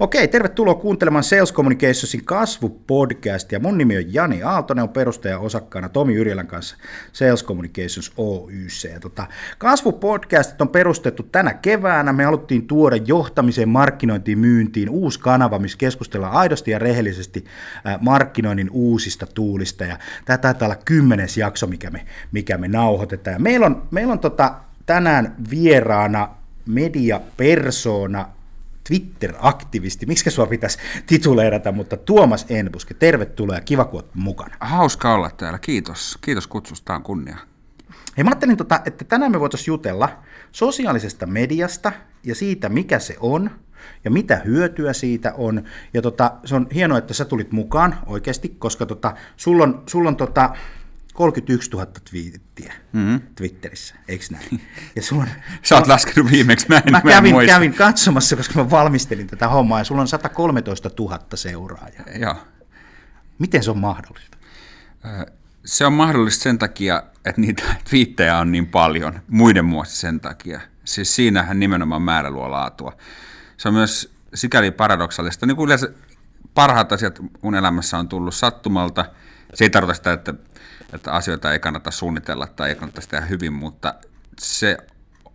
Okei, tervetuloa kuuntelemaan Sales Communicationsin kasvupodcastia. Mun nimi on Jani Aaltonen, on perustaja osakkaana Tomi Yrjälän kanssa Sales Communications Oyc. Tota, kasvupodcastit on perustettu tänä keväänä. Me haluttiin tuoda johtamiseen, markkinointiin, myyntiin uusi kanava, missä keskustellaan aidosti ja rehellisesti markkinoinnin uusista tuulista. Ja tämä taitaa olla kymmenes jakso, mikä me, mikä me nauhoitetaan. Ja meillä on, meillä on tota, tänään vieraana mediapersona Twitter-aktivisti, miksi sua pitäisi tituleerata, mutta Tuomas Enbuske, tervetuloa ja kiva, kun olet mukana. Hauska olla täällä, kiitos. Kiitos kutsusta, on kunnia. Hei, mä ajattelin, tota, että tänään me voitaisiin jutella sosiaalisesta mediasta ja siitä, mikä se on ja mitä hyötyä siitä on. Ja tota, se on hienoa, että sä tulit mukaan oikeasti, koska tota, sulla on, sulla on tota, 31 000 twiittiä mm-hmm. Twitterissä, eikö näin? Ja sulla on, Sä oot laskenut viimeksi, mä en, mä kävin, mä kävin katsomassa, koska mä valmistelin tätä hommaa, ja sulla on 113 000 seuraajaa. Joo. Miten se on mahdollista? Se on mahdollista sen takia, että niitä twiittejä on niin paljon, muiden muassa sen takia. Siis siinähän nimenomaan määrä luo laatua. Se on myös sikäli paradoksaalista. Niin kuin yleensä parhaat asiat mun elämässä on tullut sattumalta. Se ei tarkoita sitä, että että asioita ei kannata suunnitella tai ei kannata tehdä hyvin, mutta se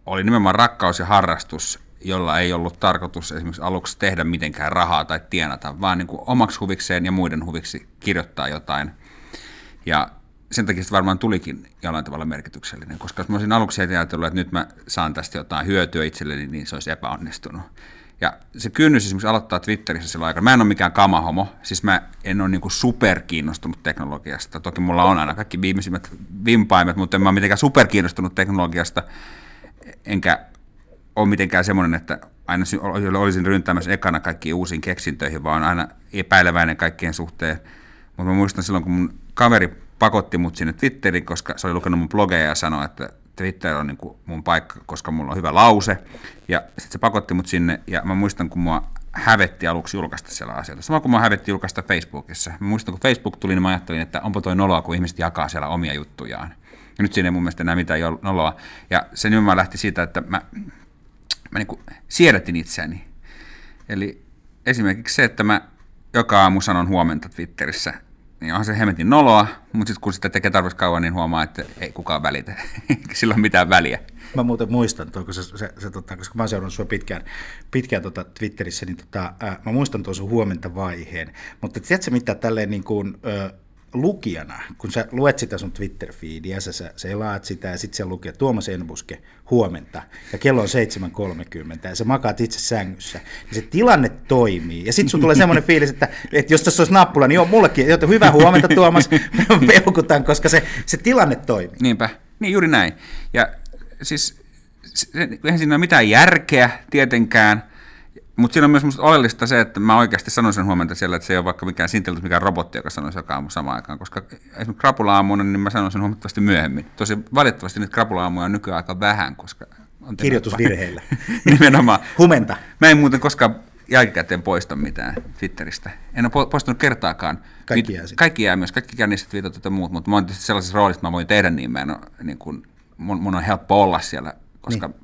oli nimenomaan rakkaus ja harrastus, jolla ei ollut tarkoitus esimerkiksi aluksi tehdä mitenkään rahaa tai tienata, vaan niin kuin omaksi huvikseen ja muiden huviksi kirjoittaa jotain. Ja sen takia se varmaan tulikin jollain tavalla merkityksellinen, koska jos mä olisin aluksi ajatellut, että nyt mä saan tästä jotain hyötyä itselleni, niin se olisi epäonnistunut. Ja se kynnys esimerkiksi aloittaa Twitterissä silloin aikana. Mä en ole mikään kamahomo, siis mä en ole niinku superkiinnostunut teknologiasta. Toki mulla on aina kaikki viimeisimmät vimpaimet, mutta en mä ole mitenkään superkiinnostunut teknologiasta, enkä ole mitenkään semmoinen, että aina olisin ryntämässä ekana kaikkiin uusiin keksintöihin, vaan aina epäileväinen kaikkien suhteen. Mutta mä muistan silloin, kun mun kaveri pakotti mut sinne Twitteriin, koska se oli lukenut mun blogeja ja sanoi, että Twitter on niin kuin mun paikka, koska mulla on hyvä lause. Ja sitten se pakotti mut sinne, ja mä muistan, kun mua hävetti aluksi julkaista siellä asioita. Sama kuin mua hävetti julkaista Facebookissa. Mä muistan, kun Facebook tuli, niin mä ajattelin, että onpa toi noloa, kun ihmiset jakaa siellä omia juttujaan. Ja nyt siinä ei mun mielestä enää mitään noloa. Ja se nimenomaan lähti siitä, että mä, mä niin siedätin itseäni. Eli esimerkiksi se, että mä joka aamu sanon huomenta Twitterissä, niin onhan se hemmetin noloa, mutta sitten kun sitä tekee tarpeeksi kauan, niin huomaa, että ei kukaan välitä. Sillä on mitään väliä. Mä muuten muistan tuon, se, se, se, tota, koska mä oon seurannut sua pitkään, pitkään tota Twitterissä, niin tota, ää, mä muistan tuon sun huomenta vaiheen. Mutta tiedätkö mitä tälleen niin kuin, ö, lukijana, kun sä luet sitä sun Twitter-feedia, sä, sä selaat sitä ja sitten se lukee Tuomas Enbuske huomenta ja kello on 7.30 ja sä makaat itse sängyssä, niin se tilanne toimii. Ja sitten sun tulee semmoinen fiilis, että, että jos tässä olisi nappula, niin joo, mullekin, että hyvää huomenta Tuomas, peukutan, koska se, se tilanne toimii. Niinpä, niin juuri näin. Ja siis eihän siinä ole mitään järkeä tietenkään, mutta siinä on myös musta oleellista se, että mä oikeasti sanon sen huomenta siellä, että se ei ole vaikka mikään sinteltä mikään robotti, joka sanoisi joka aamu samaan aikaan, koska esimerkiksi krapula-aamuna, niin mä sanon sen huomattavasti myöhemmin. Tosi valitettavasti niitä krapula-aamuja on nykyään aika vähän, koska... On Kirjoitusvirheillä. Nimenomaan. Humenta. Mä en muuten koskaan jälkikäteen poista mitään Twitteristä. En ole poistanut kertaakaan. Kaikki jää Kaikki jää myös, kaikki jää niistä ja muut, mutta mä oon tietysti sellaisessa roolissa, että mä voin tehdä niin, mä en ole, niin kuin, mun, mun on helppo olla siellä, koska niin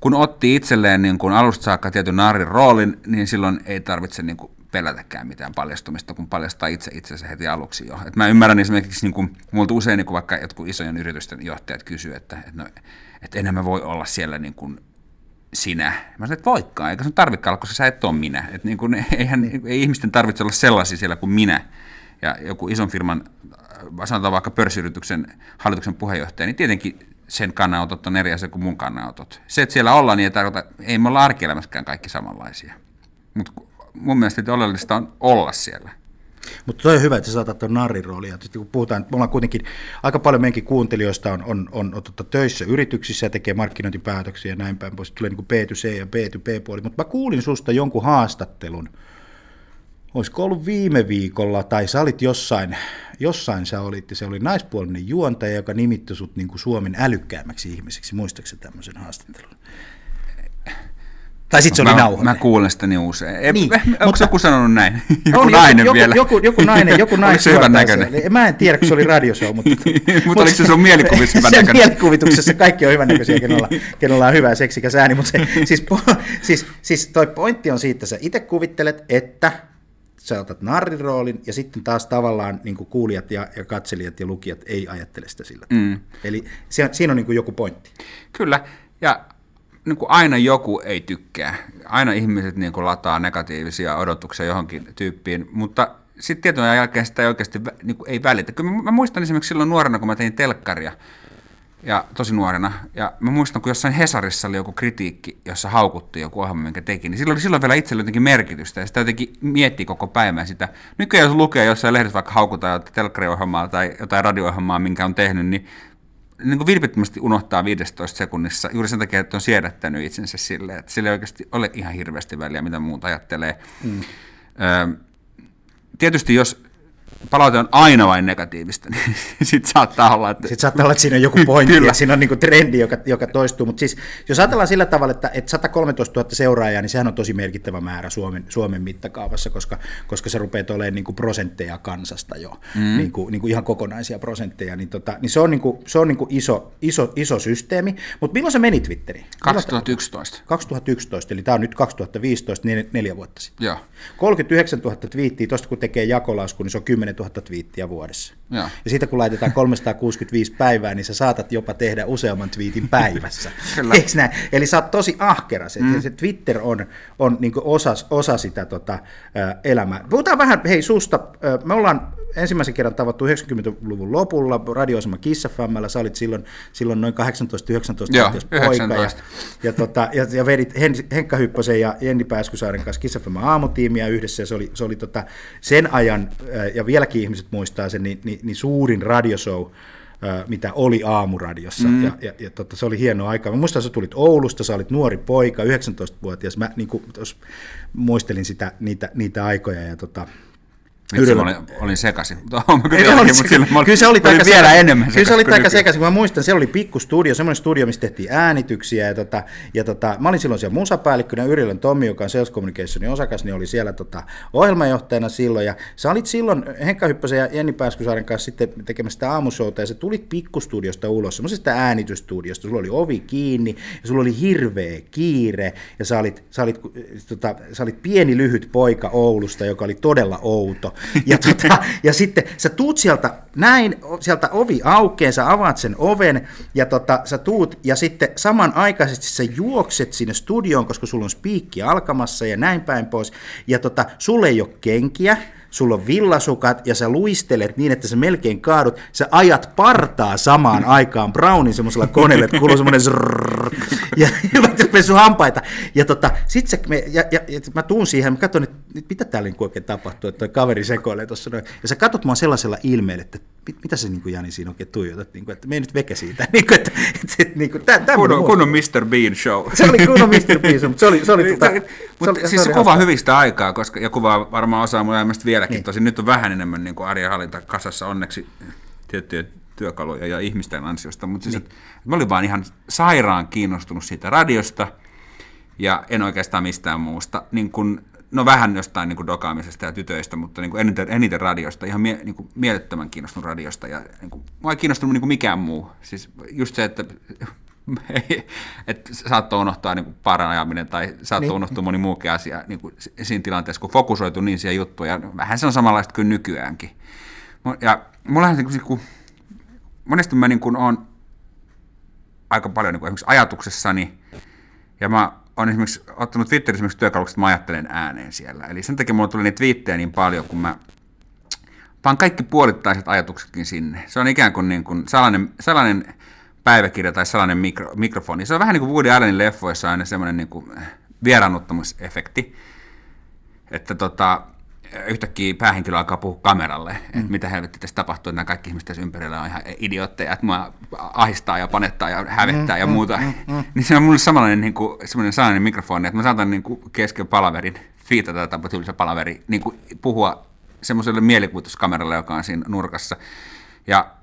kun otti itselleen niin kun alusta saakka tietyn naarin roolin, niin silloin ei tarvitse niin kuin pelätäkään mitään paljastumista, kun paljastaa itse itsensä heti aluksi jo. Et mä ymmärrän esimerkiksi, niin kuin, multa usein niin kuin vaikka jotkut isojen yritysten johtajat kysyy, että, että, no, että enää mä voi olla siellä niin kuin sinä. Mä sanoin, että voikaan, eikä sun tarvitse olla, koska sä et ole minä. Et niin kuin, eihän, ei ihmisten tarvitse olla sellaisia siellä kuin minä. Ja joku ison firman, sanotaan vaikka pörssiyrityksen hallituksen puheenjohtaja, niin tietenkin sen kannanotot on eri asia kuin mun kannanotot. Se, että siellä ollaan, niin ei tarkoita, ei me olla arkielämässäkään kaikki samanlaisia. Mutta mun mielestä oleellista on olla siellä. Mutta toi on hyvä, että sä saatat tuon narrin. Kun puhutaan, me ollaan kuitenkin, aika paljon meidänkin kuuntelijoista on, on, on, on totta, töissä yrityksissä ja tekee markkinointipäätöksiä ja näin päin pois. Tulee niin kuin B2C ja B2B-puoli. Mutta mä kuulin susta jonkun haastattelun, olisiko ollut viime viikolla, tai sä olit jossain, jossain sä olit, se oli naispuolinen juontaja, joka nimitti sut niin kuin Suomen älykkäämmäksi ihmiseksi. Muistaakseni tämmöisen haastattelun? Tai sitten se oli mä, nauhoite. Mä kuulen sitä niin usein. Ei, Niin, onko mutta- joku sanonut näin? Joku On, nainen joku, vielä. Joku, joku nainen, joku nainen. se hyvän näköinen? Mä en tiedä, kun se oli radioshow, mutta... Mutta oliko se sun mielikuvissa hyvän näköinen? mielikuvituksessa kaikki on hyvän näköisiä, kenellä, kenellä on hyvä seksikäs ääni, mutta se, siis, siis, siis toi pointti on siitä, että sä itse kuvittelet, että sä otat narriroolin, ja sitten taas tavallaan niin kuulijat ja, ja katselijat ja lukijat ei ajattele sitä sillä tavalla. Mm. Eli se, siinä on niin joku pointti. Kyllä, ja niin kuin aina joku ei tykkää. Aina ihmiset niin kuin lataa negatiivisia odotuksia johonkin tyyppiin, mutta sitten tietyn ajan jälkeen sitä ei oikeasti niin kuin ei välitä. Kyllä mä, mä muistan esimerkiksi silloin nuorena, kun mä tein telkkaria, ja tosi nuorena, ja mä muistan, kun jossain Hesarissa oli joku kritiikki, jossa haukuttiin joku ohjelma, minkä teki, niin silloin oli silloin vielä itsellä jotenkin merkitystä, ja sitä jotenkin miettii koko päivän sitä. Nykyään jos lukee jossain lehdessä vaikka haukutaan jotain telkkariohjelmaa tai jotain radio-ohjelmaa, minkä on tehnyt, niin niin kuin vilpittömästi unohtaa 15 sekunnissa juuri sen takia, että on siedättänyt itsensä silleen, että sillä ei oikeasti ole ihan hirveästi väliä, mitä muut ajattelee. Mm. Öö, tietysti jos palaute on aina vain negatiivista, niin sitten saattaa olla, että... Sitten saattaa olla, että siinä on joku pointti Kyllä. ja siinä on niin trendi, joka, joka toistuu. Mutta siis, jos ajatellaan sillä tavalla, että, että 113 000 seuraajaa, niin sehän on tosi merkittävä määrä Suomen, Suomen mittakaavassa, koska, koska se rupeaa olemaan niin kuin prosentteja kansasta jo, mm. niin, kuin, niin kuin ihan kokonaisia prosentteja. Niin, tota, niin se on, niin kuin, se on niin kuin iso, iso, iso systeemi. Mutta milloin se meni Twitteriin? 2011. 2011, eli tämä on nyt 2015, nel- neljä vuotta sitten. Joo. 39 000 twiittiä, tuosta kun tekee jakolasku, niin se on 10 000 twiittiä vuodessa. Joo. Ja siitä kun laitetaan 365 päivää, niin sä saatat jopa tehdä useamman twiitin päivässä. Kyllä. Eiks näin? Eli sä oot tosi ahkera. Se, mm. se Twitter on, on niin osa, osa sitä tota, ä, elämää. Puhutaan vähän, hei susta, me ollaan ensimmäisen kerran tavattu 90-luvun lopulla radioasema Kiss FMllä, sä olit silloin, silloin noin 18-19 Joo, poika. Ja, 19. ja, tota, ja, ja vedit Hen- Henkka Hyppösen ja Jenni Pääskysaaren kanssa Kiss FM aamutiimiä yhdessä, ja se oli, se oli tota, sen ajan, ja vieläkin ihmiset muistaa sen, niin, niin, niin suurin radioshow, mitä oli aamuradiossa, mm. ja, ja, ja tota, se oli hieno aika. Mä muistan, sä tulit Oulusta, sä olit nuori poika, 19-vuotias, mä niin kuin, muistelin sitä, niitä, niitä aikoja, ja tota, Vitsi, mä olin, olin sekaisin. Mä kyllä, kyllä se oli aika vielä enemmän Kyllä se oli aika nykyään. sekaisin. Mä muistan, siellä oli pikkustudio, semmoinen studio, missä tehtiin äänityksiä. Ja, tota, ja tota, mä olin silloin siellä musapäällikkönä, Yrjölän Tommi, joka on Sales Communicationin osakas, niin oli siellä tota, ohjelmajohtajana silloin. Ja sä olit silloin Henkka Hyppösen ja Jenni Pääskysaaren kanssa sitten tekemässä sitä aamushowta, ja sä tulit pikkustudiosta ulos, semmoisesta äänitysstudiosta. Sulla oli ovi kiinni, ja sulla oli hirveä kiire, ja sä olit, sä olit, tota, sä olit pieni lyhyt poika Oulusta, joka oli todella outo. Ja, tota, ja sitten sä tuut sieltä näin, sieltä ovi aukeaa, sä avaat sen oven, ja tota, sä tuut, ja sitten samanaikaisesti sä juokset sinne studioon, koska sulla on spiikki alkamassa ja näin päin pois, ja tota, sulle ei ole kenkiä, sulla on villasukat ja sä luistelet niin, että sä melkein kaadut, sä ajat partaa samaan aikaan Brownin semmoisella koneella, että kuuluu semmoinen zrrrr, ja sun hampaita. Ja, tota, sit se, me, ja, ja, ja, mä tuun siihen, mä katson, että nyt mitä täällä niin oikein tapahtuu, että toi kaveri sekoilee tuossa noin. Ja sä katsot mua sellaisella ilmeellä, että mit, mitä sä niin kuin Jani siinä oikein tuijotat, niin kuin, että me ei nyt veke siitä. Niin kuin, että, että, että, niin kuin, tä, Kunnon, kunnon Mr. Bean show. Se oli kunnon Mr. Bean, mutta se oli, se oli, tota, se Mutta oli- siis se oli kuvaa hauska. hyvistä aikaa, koska, ja kuvaa varmaan osaa mun elämästä vieläkin. Niin. Tosin nyt on vähän enemmän niin kuin arjen hallinta kasassa onneksi tiettyjä työkaluja ja ihmisten ansiosta. Mutta siis, niin. että mä olin vaan ihan sairaan kiinnostunut siitä radiosta ja en oikeastaan mistään muusta. Niin kuin, no vähän jostain niin kuin dokaamisesta ja tytöistä, mutta niin kuin eniten, eniten radiosta, ihan mie, niin kuin mielettömän kiinnostunut radiosta. Ja niin kuin, mua ei kiinnostunut niin kuin mikään muu. Siis just se, että että saattoi unohtaa niin paran ajaminen tai saattoi Niin. unohtua moni muukin asia niin kuin si- siinä tilanteessa, kun fokusoitu niin siihen juttuun. Ja vähän se on samanlaista kuin nykyäänkin. Ja mullahan kuin, niin kuin, monesti mä niin kuin olen aika paljon niin kuin esimerkiksi ajatuksessani, ja mä oon esimerkiksi ottanut Twitterissä esimerkiksi työkaluksi, että mä ajattelen ääneen siellä. Eli sen takia mulla tuli niitä twiittejä niin paljon, kun mä vaan kaikki puolittaiset ajatuksetkin sinne. Se on ikään kuin, niin kuin salainen, salainen päiväkirja tai salainen mikro, mikrofoni. Se on vähän niin kuin Woody Allenin leffoissa aina semmoinen niin kuin vieraannuttamusefekti, että tota, yhtäkkiä päähenkilö alkaa puhua kameralle, mm. että mitä helvetti tässä tapahtuu, että nämä kaikki ihmiset tässä ympärillä on ihan idiootteja, että mua ahistaa ja panettaa ja hävettää mm, ja muuta. Mm, mm, niin se on mulle samanlainen niin kuin, semmoinen salainen mikrofoni, että mä saatan niin kuin kesken palaverin, fiitata tai tylsä palaveri, niin kuin puhua semmoiselle mielikuvituskameralle, joka on siinä nurkassa. Ja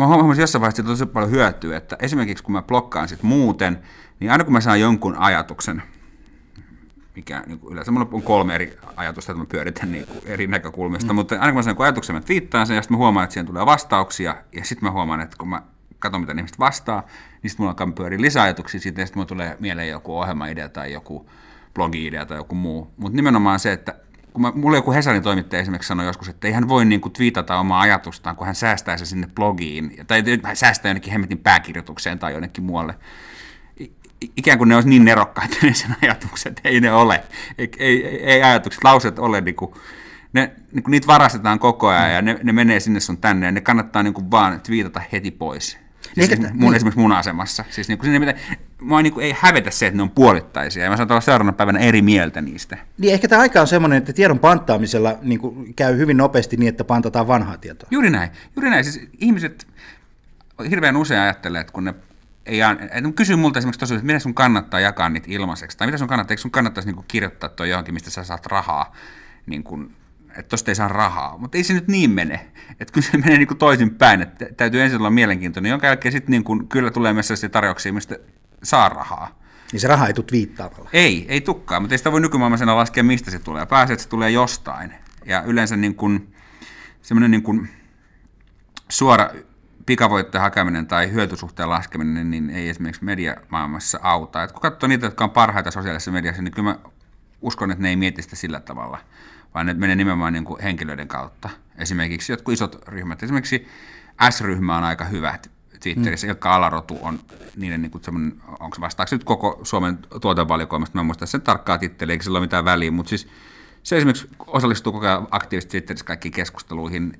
mä huomasin jossain vaiheessa, tosi paljon hyötyä, että esimerkiksi kun mä blokkaan sit muuten, niin aina kun mä saan jonkun ajatuksen, mikä niin kuin yleensä mulla on kolme eri ajatusta, että mä pyöritän niin kuin eri näkökulmista, mm. mutta aina kun mä kun ajatuksen, mä twiittaan sen ja sitten mä huomaan, että siihen tulee vastauksia ja sitten mä huomaan, että kun mä katson, mitä ihmiset vastaa, niin sitten mulla alkaa pyöriä lisäajatuksia siitä ja sitten mulla tulee mieleen joku ohjelmaidea tai joku blogi-idea tai joku muu. Mutta nimenomaan se, että kun mä, mulle joku Hesarin toimittaja esimerkiksi sanoi joskus, että ei hän voi niin kuin twiitata omaa ajatustaan, kun hän säästää se sinne blogiin, tai hän säästää jonnekin hemmetin pääkirjoitukseen tai jonnekin muualle. Ikään kuin ne olisi niin nerokkaita ne sen ajatukset, ei ne ole. Ei, ei, ei ajatukset, lauset ole niin kuin, ne, niin kuin niitä varastetaan koko ajan ja ne, ne menee sinne sun tänne ja ne kannattaa niin kuin vaan twiitata heti pois. Siis Eikä, mun, niin. esimerkiksi mun asemassa. Siis niin kuin mitä, mua niin kuin ei hävetä se, että ne on puolittaisia, ja mä saatan olla seuraavana päivänä eri mieltä niistä. Niin ehkä tämä aika on semmoinen, että tiedon panttaamisella niin kuin käy hyvin nopeasti niin, että pantataan vanhaa tietoa. Juuri näin. Juuri näin. Siis ihmiset hirveän usein ajattelee, että kun ne ei, että kysy multa esimerkiksi tosiaan, että mitä sun kannattaa jakaa niitä ilmaiseksi, tai mitä sun kannattaa, eikö sun kannattaisi niin kuin kirjoittaa tuo johonkin, mistä sä saat rahaa, niin kuin että tosta ei saa rahaa. Mutta ei se nyt niin mene. Että kyllä se menee niin toisin päin, että täytyy ensin olla mielenkiintoinen, jonka jälkeen sitten niin kuin, kyllä tulee myös sellaisia tarjouksia, mistä saa rahaa. Niin se raha ei tule viittaamalla. Ei, ei tukkaa, mutta ei sitä voi nykymaailmassa laskea, mistä se tulee. Pääsee, että se tulee jostain. Ja yleensä niin kuin, semmoinen niin kuin suora pikavoittojen hakeminen tai hyötysuhteen laskeminen niin ei esimerkiksi mediamaailmassa auta. Et kun katsoo niitä, jotka on parhaita sosiaalisessa mediassa, niin kyllä mä uskon, että ne ei mieti sitä sillä tavalla – vaan ne menee nimenomaan niin kuin henkilöiden kautta. Esimerkiksi jotkut isot ryhmät, esimerkiksi S-ryhmä on aika hyvä Twitterissä, mm. jotka alarotu on niiden niin kuin onko se vastaako nyt koko Suomen tuotevalikoimasta, mä en muista sen tarkkaa titteliä, eikä sillä ole mitään väliä, mutta siis se esimerkiksi osallistuu koko ajan aktiivisesti Twitterissä kaikkiin keskusteluihin,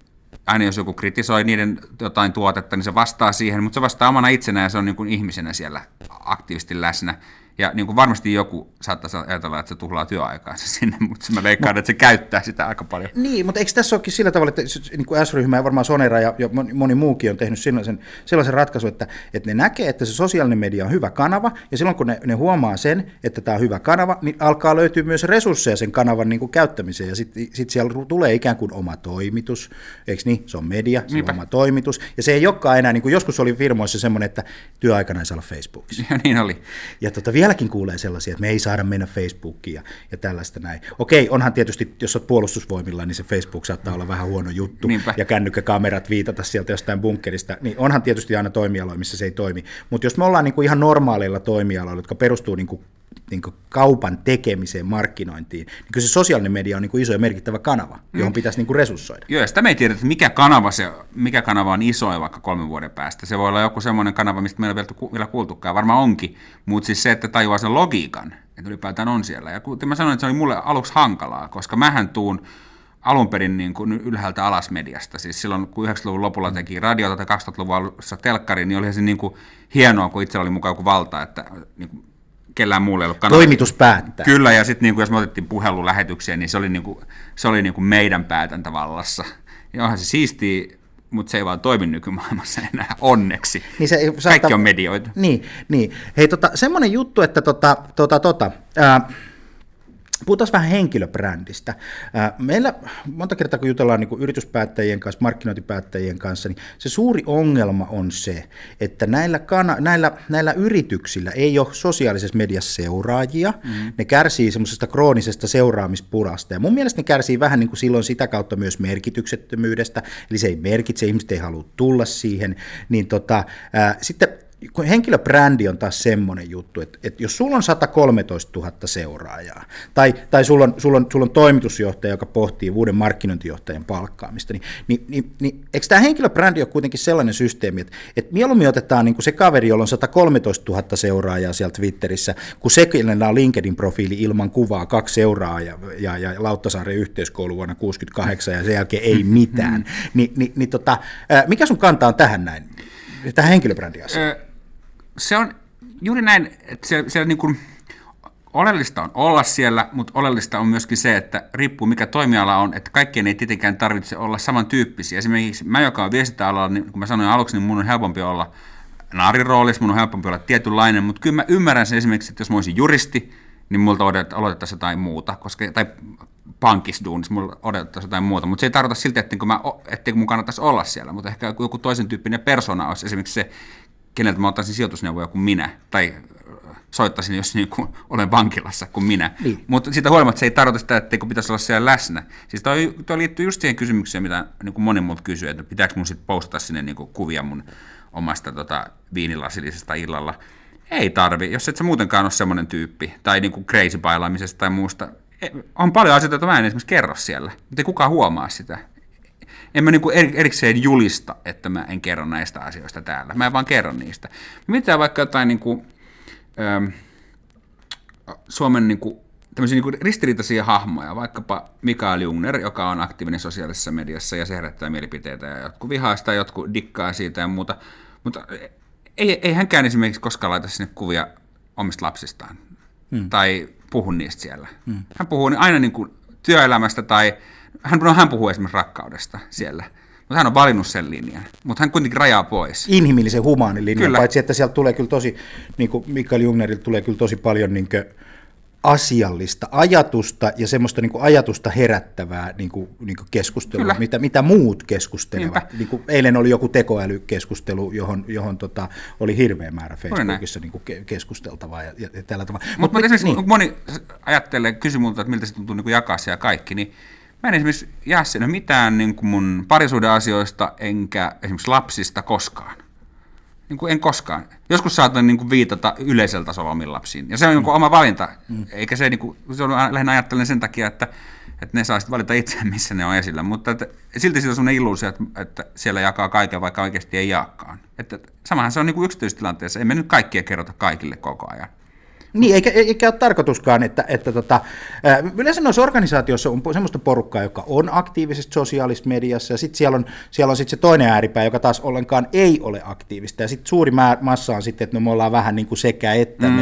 aina jos joku kritisoi niiden jotain tuotetta, niin se vastaa siihen, mutta se vastaa omana itsenään ja se on niin kuin ihmisenä siellä aktiivisesti läsnä. Ja niin kuin varmasti joku saattaisi ajatella, että se tuhlaa työaikaansa sinne, mutta mä veikkaan, että se käyttää sitä aika paljon. Niin, mutta eikö tässä olekin sillä tavalla, että niin kuin S-ryhmä ja varmaan Sonera ja moni muukin on tehnyt sellaisen, sellaisen ratkaisun, että, että ne näkee, että se sosiaalinen media on hyvä kanava, ja silloin kun ne, ne huomaa sen, että tämä on hyvä kanava, niin alkaa löytyä myös resursseja sen kanavan niin kuin käyttämiseen, ja sitten sit siellä tulee ikään kuin oma toimitus, eikö niin? Se on media, se Niinpä. on oma toimitus, ja se ei olekaan enää, niin kuin joskus oli firmoissa semmoinen, että työaikana ei saa olla Facebookissa. Ja niin oli. Ja tota, vieläkin kuulee sellaisia, että me ei saada mennä Facebookiin ja, ja tällaista näin. Okei, onhan tietysti, jos olet puolustusvoimilla, niin se Facebook saattaa olla vähän huono juttu Niinpä. ja kännykkäkamerat viitata sieltä jostain bunkkerista, niin onhan tietysti aina toimialoja, missä se ei toimi. Mutta jos me ollaan niin kuin ihan normaaleilla toimialoilla, jotka perustuu niin kuin niin kuin kaupan tekemiseen, markkinointiin, niin kyllä se sosiaalinen media on niin kuin iso ja merkittävä kanava, johon mm. pitäisi niin kuin resurssoida. Joo, ja sitä me ei tiedä, että mikä kanava, se, mikä kanava on iso vaikka kolmen vuoden päästä. Se voi olla joku semmoinen kanava, mistä meillä ei ole vielä kuultukaan, varmaan onkin, mutta siis se, että tajuaa sen logiikan, että ylipäätään on siellä. Ja kuten mä sanoin, että se oli mulle aluksi hankalaa, koska mähän tuun alun perin niin kuin ylhäältä alas mediasta. Siis silloin, kun 90-luvun lopulla teki radiota tai 2000-luvun alussa telkkari, niin oli se niin kuin hienoa, kun itsellä oli mukaan joku valta, että niin kuin kellään muulla ei ollut kanava. Toimitus päättää. Kyllä, ja sitten niin jos me otettiin puhelulähetyksiä, niin se oli, niin kuin, se oli niin kuin meidän päätäntävallassa. Ja onhan se siistiä, mutta se ei vaan toimi nykymaailmassa enää, onneksi. Niin se, Kaikki saattaa... on medioitu. Niin, niin. Hei, tota, semmoinen juttu, että tota, tota, tota, ää, Puhutaan vähän henkilöbrändistä. Meillä monta kertaa, kun jutellaan niin yrityspäättäjien kanssa, markkinointipäättäjien kanssa, niin se suuri ongelma on se, että näillä, kana- näillä, näillä yrityksillä ei ole sosiaalisessa mediassa seuraajia. Mm. Ne kärsii semmoisesta kroonisesta seuraamispurasta. Ja mun mielestä ne kärsii vähän niin kuin silloin sitä kautta myös merkityksettömyydestä. Eli se ei merkitse, ihmiset ei halua tulla siihen. Niin tota, ää, sitten kun henkilöbrändi on taas semmoinen juttu, että, että jos sulla on 113 000 seuraajaa, tai, tai sulla, on, sulla, on, sulla on toimitusjohtaja, joka pohtii uuden markkinointijohtajan palkkaamista, niin, niin, niin, niin eikö tämä henkilöbrändi ole kuitenkin sellainen systeemi, että, että mieluummin otetaan niin kuin se kaveri, jolla on 113 000 seuraajaa siellä Twitterissä, kun se, kenellä on LinkedIn-profiili ilman kuvaa, kaksi seuraajaa ja, ja, ja Lauttasaaren yhteiskoulu vuonna 68 ja sen jälkeen ei mitään, Ni, niin, niin tota, mikä sun kanta on tähän näin, tähän henkilöbrändiasiaan? Se on juuri näin, että se, se niin kuin, oleellista on olla siellä, mutta oleellista on myöskin se, että riippuu mikä toimiala on, että kaikkien ei tietenkään tarvitse olla samantyyppisiä. Esimerkiksi mä, joka on viestintäalalla, niin kun mä sanoin aluksi, niin mun on helpompi olla naarin roolissa, mun on helpompi olla tietynlainen, mutta kyllä mä ymmärrän sen esimerkiksi, että jos mä olisin juristi, niin multa odotettaisiin jotain muuta, koska, tai pankisduunissa mulla odotettaisiin jotain muuta, mutta se ei tarkoita silti, että mä, mun kannattaisi olla siellä, mutta ehkä joku toisen tyyppinen persona olisi esimerkiksi se keneltä mä ottaisin sijoitusneuvoja kuin minä, tai soittaisin, jos niin kuin olen vankilassa kuin minä. Niin. Mutta siitä huolimatta se ei tarkoita sitä, että pitäisi olla siellä läsnä. Siis toi, toi liittyy just siihen kysymykseen, mitä niin kuin moni multa kysyy, että pitääkö mun sitten postata sinne niin kuin kuvia mun omasta tota, viinilasillisesta illalla. Ei tarvi, jos et sä muutenkaan ole semmoinen tyyppi, tai niin kuin crazy bailaamisesta tai muusta. E, On paljon asioita, joita mä en esimerkiksi kerro siellä, mutta ei kukaan huomaa sitä. En mä niinku eri- erikseen julista, että mä en kerro näistä asioista täällä. Mä en vaan kerro niistä. Mitä vaikka jotain niinku, ähm, Suomen niinku, tämmöisiä niinku ristiriitaisia hahmoja, vaikkapa Mikael Jungner, joka on aktiivinen sosiaalisessa mediassa ja se herättää mielipiteitä ja jotkut vihaa sitä, jotkut dikkaa siitä ja muuta. Mutta ei, ei hänkään esimerkiksi koskaan laita sinne kuvia omista lapsistaan hmm. tai puhu niistä siellä. Hmm. Hän puhuu aina niin kuin työelämästä tai hän, no, hän puhuu esimerkiksi rakkaudesta siellä. Mutta hän on valinnut sen linjan. Mutta hän kuitenkin rajaa pois. Inhimillisen humaanin linjan, Kyllä. paitsi että sieltä tulee kyllä tosi, niin kuin Mikael Jungnerilta tulee kyllä tosi paljon niin kuin asiallista ajatusta ja semmoista niin kuin ajatusta herättävää niin kuin, niin kuin keskustelua, Kyllä. mitä, mitä muut keskustelevat. Niinpä. Niin kuin eilen oli joku tekoälykeskustelu, johon, johon tota, oli hirveä määrä. Facebookissa niin kuin ke- keskusteltavaa ja, ja tällä tavalla. Mutta Mut esimerkiksi niin. niin. moni ajattelee, kysyy multa, että miltä se tuntuu niin kuin jakaa siellä kaikki, niin mä en esimerkiksi jää sinne mitään niin kuin mun parisuuden asioista, enkä esimerkiksi lapsista koskaan. Niin kuin en koskaan. Joskus saatan niin kuin viitata yleisellä tasolla omiin lapsiin. Ja se on niin kuin oma valinta. Mm. Eikä se, niin kuin, se on lähinnä ajattelen sen takia, että, että ne saa valita itse, missä ne on esillä. Mutta että, silti siitä on sellainen illuusio, että, että siellä jakaa kaiken, vaikka oikeasti ei jaakaan. Että, samahan se on niin kuin yksityistilanteessa. Emme nyt kaikkia kerrota kaikille koko ajan. Niin, eikä, eikä ole tarkoituskaan, että, että tota, yleensä noissa organisaatioissa on semmoista porukkaa, joka on aktiivisesti sosiaalisessa mediassa, ja sitten siellä on, siellä on sit se toinen ääripää, joka taas ollenkaan ei ole aktiivista, ja sitten suuri määr, massa on sitten, että no me ollaan vähän niin kuin sekä että, mm.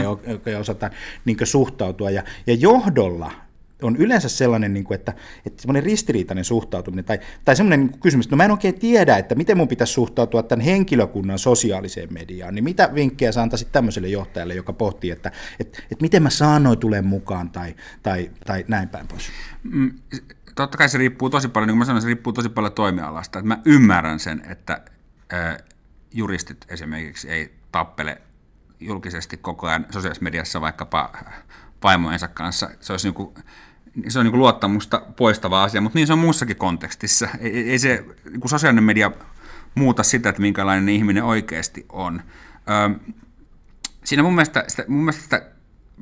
me osataan niin kuin suhtautua, ja, ja johdolla on yleensä sellainen, niin kuin, että, että semmoinen ristiriitainen suhtautuminen, tai, tai semmoinen niin kysymys, että no mä en oikein tiedä, että miten mun pitäisi suhtautua tämän henkilökunnan sosiaaliseen mediaan, niin mitä vinkkejä sä antaisit tämmöiselle johtajalle, joka pohtii, että, että, että miten mä saan noin tulee mukaan, tai, tai, tai näin päin pois. Mm, totta kai se riippuu tosi paljon, niin kuin mä sanoin, se riippuu tosi paljon toimialasta. Että mä ymmärrän sen, että juristit esimerkiksi ei tappele julkisesti koko ajan sosiaalisessa mediassa vaikkapa vaimojensa kanssa. Se olisi niin kuin, se on niin luottamusta poistava asia, mutta niin se on muussakin kontekstissa. Ei, ei se niin sosiaalinen media muuta sitä, että minkälainen ihminen oikeasti on. Ö, siinä mun mielestä, sitä, mun mielestä sitä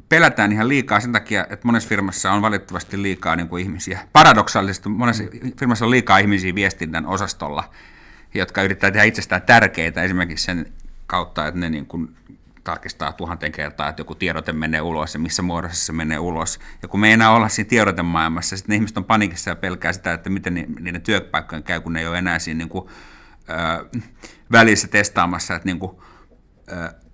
pelätään ihan liikaa sen takia, että monessa firmassa on valitettavasti liikaa niin kuin ihmisiä. Paradoksaalisesti monessa firmassa on liikaa ihmisiä viestinnän osastolla, jotka yrittää tehdä itsestään tärkeitä esimerkiksi sen kautta, että ne niin kuin tarkistaa tuhanteen kertaa, että joku tiedote menee ulos ja missä muodossa se menee ulos. Ja kun me ei enää olla siinä tiedotemaailmassa, sitten ne ihmiset on panikissa ja pelkää sitä, että miten ni- niiden työpaikkojen käy, kun ne ei ole enää siinä niin kuin, ö, välissä testaamassa, että niin kuin, ö,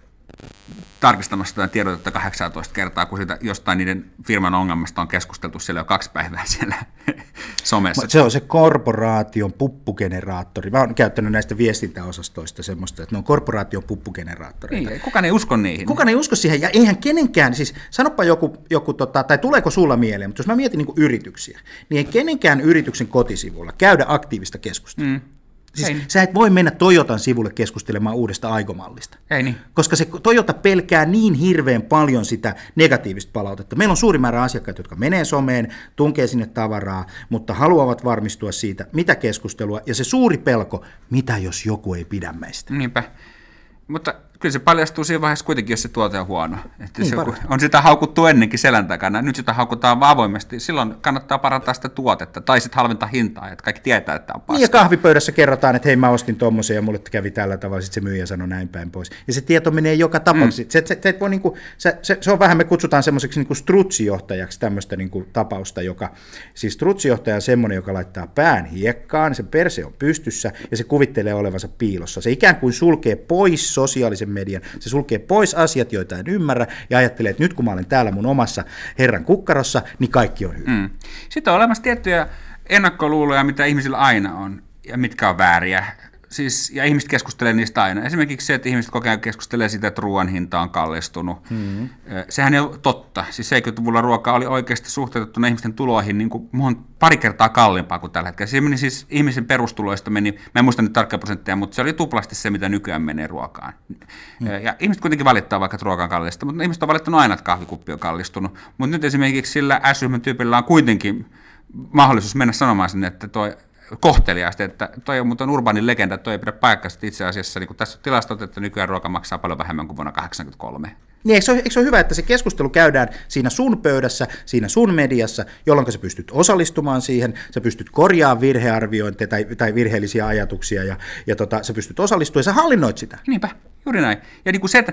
tarkistamassa tätä tiedotetta 18 kertaa, kun siitä jostain niiden firman ongelmasta on keskusteltu siellä jo kaksi päivää siellä somessa. Se on se korporaation puppugeneraattori. Mä oon käyttänyt näistä viestintäosastoista semmoista, että ne on korporaation puppugeneraattoreita. Niin, kukaan ei usko niihin. Kukaan ei usko siihen, ja eihän kenenkään, siis sanoppa joku, joku tota, tai tuleeko sulla mieleen, mutta jos mä mietin niin yrityksiä, niin ei kenenkään yrityksen kotisivulla käydä aktiivista keskustelua. Mm. Siis Ei. sä et voi mennä Toyotan sivulle keskustelemaan uudesta aikomallista. Ei niin. Koska se Toyota pelkää niin hirveän paljon sitä negatiivista palautetta. Meillä on suuri määrä asiakkaita, jotka menee someen, tunkee sinne tavaraa, mutta haluavat varmistua siitä, mitä keskustelua, ja se suuri pelko, mitä jos joku ei pidä meistä. Niinpä. Mutta kyllä se paljastuu siinä vaiheessa kuitenkin, jos se tuote on huono. Että Niin, se, on sitä haukuttu ennenkin selän takana. Nyt sitä haukutaan vaan avoimesti. Silloin kannattaa parantaa sitä tuotetta tai sitten halventaa hintaa, että kaikki tietää, että tämä on Niin ja paska. kahvipöydässä kerrotaan, että hei mä ostin tommosen ja mulle kävi tällä tavalla, sitten se myyjä sanoi näin päin pois. Ja se tieto menee joka tapauksessa. Mm. Se, se, se, niinku, se, se, se, on vähän, me kutsutaan semmoiseksi niinku strutsijohtajaksi tämmöistä niinku tapausta, joka, siis strutsijohtaja on semmoinen, joka laittaa pään hiekkaan, se perse on pystyssä ja se kuvittelee olevansa piilossa. Se ikään kuin sulkee pois sosiaalisen median, se sulkee pois asiat, joita en ymmärrä ja ajattelee, että nyt kun mä olen täällä mun omassa herran kukkarossa, niin kaikki on hyvin. Mm. Sitten on olemassa tiettyjä ennakkoluuloja, mitä ihmisillä aina on, ja mitkä on vääriä. Siis, ja ihmiset keskustelee niistä aina. Esimerkiksi se, että ihmiset koko ajan keskustelee siitä, että ruoan hinta on kallistunut. Mm-hmm. Sehän ei ole totta. Siis 70-luvulla ruoka oli oikeasti suhteutettuna ihmisten tuloihin niin kuin pari kertaa kalliimpaa kuin tällä hetkellä. Se meni siis ihmisen perustuloista meni, mä en muista nyt tarkkaa prosenttia, mutta se oli tuplasti se, mitä nykyään menee ruokaan. Mm. Ja ihmiset kuitenkin valittaa vaikka, että ruoka on kallista, mutta ihmiset on valittanut aina, että kahvikuppi on kallistunut. Mutta nyt esimerkiksi sillä S-ryhmän tyypillä on kuitenkin mahdollisuus mennä sanomaan sinne, että toi kohteliaasti, että toi on muuten urbaanin legenda, toi ei pidä paikkaa, itse asiassa niin tässä on tilastot, että nykyään ruoka maksaa paljon vähemmän kuin vuonna 1983. Niin, eikö se, ole, eikö se ole hyvä, että se keskustelu käydään siinä sun pöydässä, siinä sun mediassa, jolloin sä pystyt osallistumaan siihen, sä pystyt korjaamaan virhearviointeja tai, tai virheellisiä ajatuksia ja, ja tota, sä pystyt osallistumaan ja sä hallinnoit sitä. Niinpä, juuri näin. Ja niin kuin se, että,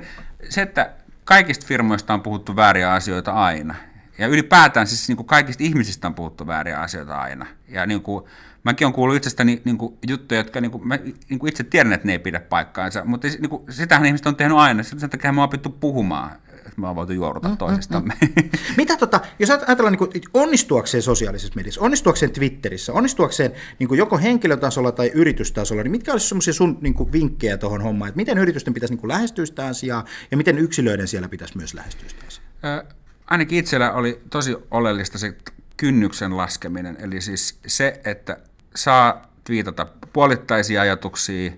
se, että kaikista firmoista on puhuttu vääriä asioita aina. Ja ylipäätään siis niin kuin kaikista ihmisistä on puhuttu vääriä asioita aina. Ja niin kuin, mäkin olen kuullut itsestäni niin kuin, juttuja, jotka niin kuin, mä niin kuin itse tiedän, että ne ei pidä paikkaansa, mutta niin kuin, sitähän ihmiset on tehnyt aina, sen takia me on opittu puhumaan että me on voitu juoruta mm, mm toisistamme. Mm, mm. Mitä tota, jos ajatellaan niin kuin, onnistuakseen sosiaalisessa mediassa, onnistuakseen Twitterissä, onnistuakseen niin kuin joko henkilötasolla tai yritystasolla, niin mitkä olisivat semmoisia sun niin kuin, vinkkejä tuohon hommaan, että miten yritysten pitäisi niin kuin, lähestyä sitä asiaa ja miten yksilöiden siellä pitäisi myös lähestyä sitä asiaa? Ö, ainakin itsellä oli tosi oleellista se kynnyksen laskeminen, eli siis se, että saa twiitata puolittaisia ajatuksia,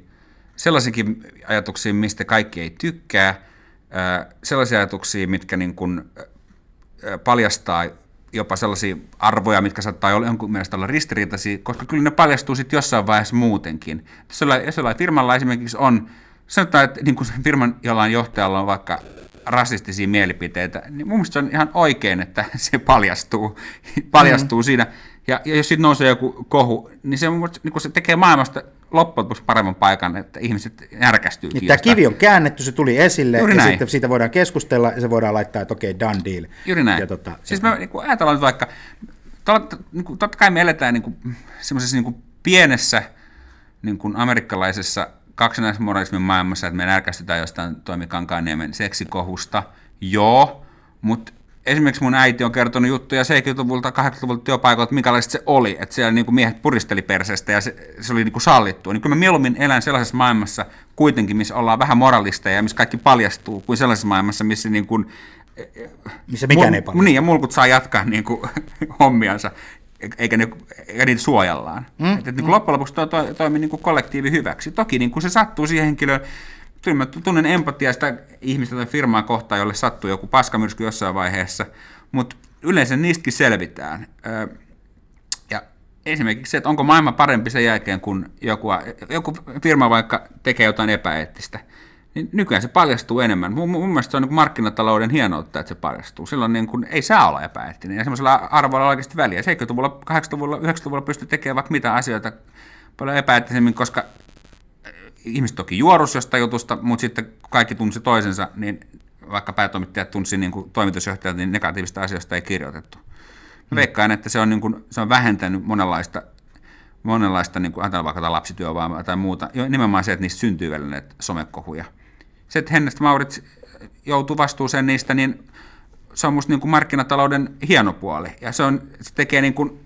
sellaisiakin ajatuksia, mistä kaikki ei tykkää, sellaisia ajatuksia, mitkä niin kuin paljastaa jopa sellaisia arvoja, mitkä saattaa olla jonkun mielestä olla ristiriitaisia, koska kyllä ne paljastuu sitten jossain vaiheessa muutenkin. Jos jollain, jos jollain firmalla esimerkiksi on, sanotaan, että niin kuin firman jollain johtajalla on vaikka rasistisia mielipiteitä, niin mun mielestä se on ihan oikein, että se paljastuu, paljastuu mm. siinä. Ja, ja jos sitten nousee joku kohu, niin se, niin se tekee maailmasta loppujen lopuksi paremman paikan, että ihmiset närkästyy. Niin tämä kivi on käännetty, se tuli esille, Juuri ja näin. sitten siitä voidaan keskustella, ja se voidaan laittaa, että okei, okay, done deal. Juuri näin. Ja tota, siis me niin kuin ajatellaan nyt vaikka, totta, niin kuin, totta kai me eletään niin kuin, semmoisessa niin kuin pienessä niin kuin amerikkalaisessa kaksinaismoralismin maailmassa, että me närkästytään jostain Toimi Kankaanniemen seksikohusta, joo, mutta esimerkiksi mun äiti on kertonut juttuja 70-luvulta, 80-luvulta työpaikoilta, minkälaista se oli, että siellä niin kuin miehet puristeli perseestä ja se, se oli niin kuin sallittua. Niin kyllä mä mieluummin elän sellaisessa maailmassa kuitenkin, missä ollaan vähän moralista ja missä kaikki paljastuu, kuin sellaisessa maailmassa, missä niin kuin, missä mikään ei paljastu. Niin, ja mulkut saa jatkaa niin kuin, hommiansa, eikä, ne, eikä niitä suojellaan. Mm, että, niin kuin mm. loppujen lopuksi to, toimii niin kuin kollektiivi hyväksi. Toki niin kuin se sattuu siihen henkilöön, kyllä mä tunnen empatiaa sitä ihmistä tai firmaa kohtaan, jolle sattuu joku paskamyrsky jossain vaiheessa, mutta yleensä niistäkin selvitään. Ja esimerkiksi se, että onko maailma parempi sen jälkeen, kun joku, joku firma vaikka tekee jotain epäeettistä, niin nykyään se paljastuu enemmän. Mun, mun mielestä se on niin markkinatalouden hienoutta, että se paljastuu. Silloin niin kuin, ei saa olla epäeettinen ja semmoisella arvoilla on oikeasti väliä. 70-luvulla, 80-luvulla, 90-luvulla pystyy tekemään vaikka mitä asioita paljon epäeettisemmin, koska ihmiset toki juorus jostain jutusta, mutta sitten kaikki tunsi toisensa, niin vaikka päätoimittajat tunsi niin kuin toimitusjohtajat, niin negatiivista asioista ei kirjoitettu. Mä veikkaan, että se on, niin kuin, se on vähentänyt monenlaista, monenlaista niin kuin, vaikka lapsityövoimaa tai muuta, nimenomaan se, että niistä syntyy vielä näitä somekohuja. Se, että Hennestä Maurits joutuu vastuuseen niistä, niin se on musta niin kuin markkinatalouden hieno puoli. Ja se, on, se tekee niin kuin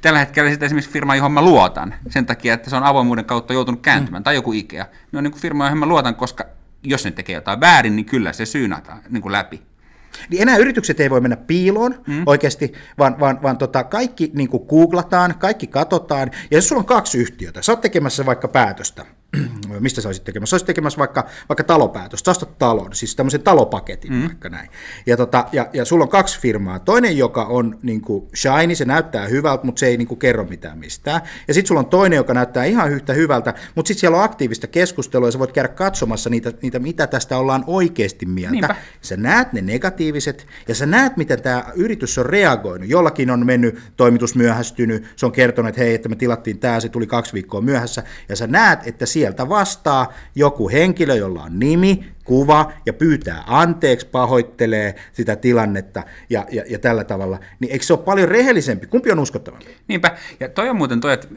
tällä hetkellä sitä esimerkiksi firma, johon mä luotan, sen takia, että se on avoimuuden kautta joutunut kääntymään, mm. tai joku Ikea. Ne on niin kuin firma, johon mä luotan, koska jos ne tekee jotain väärin, niin kyllä se syynataan niin kuin läpi. Niin enää yritykset ei voi mennä piiloon mm. oikeasti, vaan, vaan, vaan tota, kaikki niin kuin googlataan, kaikki katsotaan, ja jos sulla on kaksi yhtiötä, sä oot tekemässä vaikka päätöstä, mistä sä olisit tekemässä? Sä olisit tekemässä vaikka, vaikka talopäätös, sä ostat talon, siis tämmöisen talopaketin mm. vaikka näin. Ja, tota, ja, ja sulla on kaksi firmaa. Toinen, joka on niin kuin shiny, se näyttää hyvältä, mutta se ei niin kuin kerro mitään mistään. Ja sitten sulla on toinen, joka näyttää ihan yhtä hyvältä, mutta sitten siellä on aktiivista keskustelua ja sä voit käydä katsomassa niitä, niitä mitä tästä ollaan oikeasti mieltä. Niinpä. Sä näet ne negatiiviset ja sä näet, miten tämä yritys on reagoinut. Jollakin on mennyt, toimitus myöhästynyt, se on kertonut, että hei, että me tilattiin tämä, se tuli kaksi viikkoa myöhässä. Ja sä näet, että sieltä vastaa joku henkilö, jolla on nimi, kuva ja pyytää anteeksi, pahoittelee sitä tilannetta ja, ja, ja tällä tavalla, niin eikö se ole paljon rehellisempi? Kumpi on uskottavampi? Niinpä, ja toi on muuten toi, että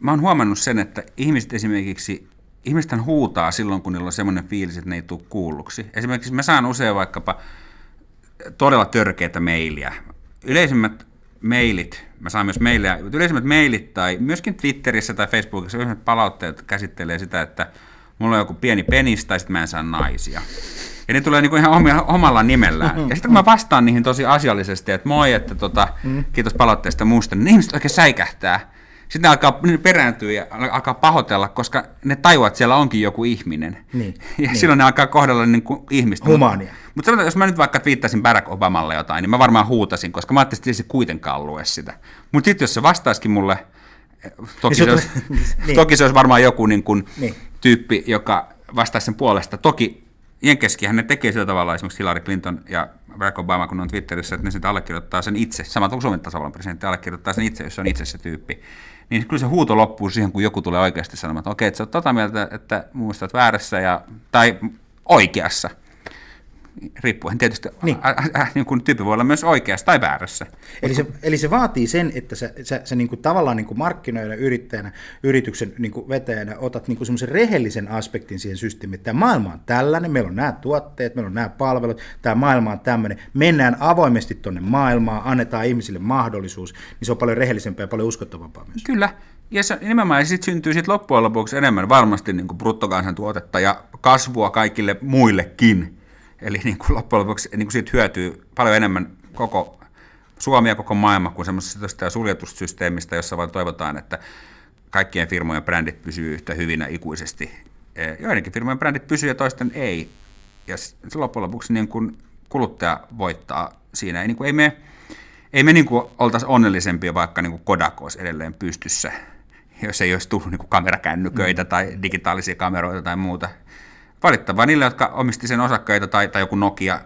mä oon huomannut sen, että ihmiset esimerkiksi, ihmiset huutaa silloin, kun niillä on semmoinen fiilis, että ne ei tule kuulluksi. Esimerkiksi mä saan usein vaikkapa todella törkeitä mailia. Yleisimmät mailit, mä saan myös maileja, yleisimmät mailit tai myöskin Twitterissä tai Facebookissa yleisimmät palautteet käsittelee sitä, että mulla on joku pieni penis tai sitten mä en saa naisia. Ja ne tulee niinku ihan omia, omalla nimellään. Ja sitten kun mä vastaan niihin tosi asiallisesti, että moi, että tota, mm. kiitos palautteesta muusta, niin ihmiset oikein säikähtää. Sitten ne alkaa ne perääntyä ja alkaa pahoitella, koska ne tajuat, että siellä onkin joku ihminen. Niin, ja niin. silloin ne alkaa kohdella niin kuin ihmistä. Humaania. Mutta sanotaan, jos mä nyt vaikka viittasin Barack Obamalle jotain, niin mä varmaan huutasin, koska mä ajattelin, että se kuitenkaan lue sitä. Mutta sitten jos se vastaisikin mulle, toki, Niin se, se olisi, niin. toki se olisi varmaan joku niin kuin Niin. tyyppi, joka vastaisi sen puolesta. Toki Jenkessäkin ne tekee sillä tavalla, esimerkiksi Hillary Clinton ja Barack Obama, kun on Twitterissä, että ne sitten allekirjoittaa sen itse, samalla kuin Suomen tasavallan presidentti allekirjoittaa sen itse, jos se on itse se tyyppi. Niin kyllä se huuto loppuu siihen, kun joku tulee oikeasti sanomaan, että okei, että sä oot tota mieltä, että muistat väärässä ja, tai oikeassa. Riippuen tietysti, Niin. niin. Ä, ä, niin kuin tyyppi voi olla myös oikeassa tai väärässä. Eli se, eli se vaatii sen, että sä, sä, sä niin kuin tavallaan niin kuin yrittäjänä, yrityksen niin kuin vetäjänä otat niin kuin semmoisen rehellisen aspektin siihen systeemiin, että tämä maailma on tällainen, meillä on nämä tuotteet, meillä on nämä palvelut, tämä maailma on tämmöinen, mennään avoimesti tuonne maailmaan, annetaan ihmisille mahdollisuus, niin se on paljon rehellisempää ja paljon uskottavampaa myös. Kyllä. Ja se, nimenomaan sitten syntyy sit loppujen lopuksi enemmän varmasti niin kuin bruttokansantuotetta ja kasvua kaikille muillekin. Eli niin kuin loppujen lopuksi niin kuin siitä hyötyy paljon enemmän koko Suomi ja koko maailma kuin semmoisesta suljetusta systeemistä, jossa vaan toivotaan, että kaikkien firmojen brändit pysyy yhtä hyvinä ikuisesti. Eh, Joidenkin firmojen brändit pysyy ja toisten ei. Ja loppujen lopuksi niin kuin kuluttaja voittaa siinä. Ei, niin kuin, ei me, ei me niin kuin oltaisi onnellisempia, vaikka niin kuin Kodak olisi edelleen pystyssä, jos ei olisi tullut niin kuin kamerakännyköitä mm. tai digitaalisia kameroita tai muuta. Valittavaa niille, jotka omisti sen osakkeita tai, tai joku Nokia,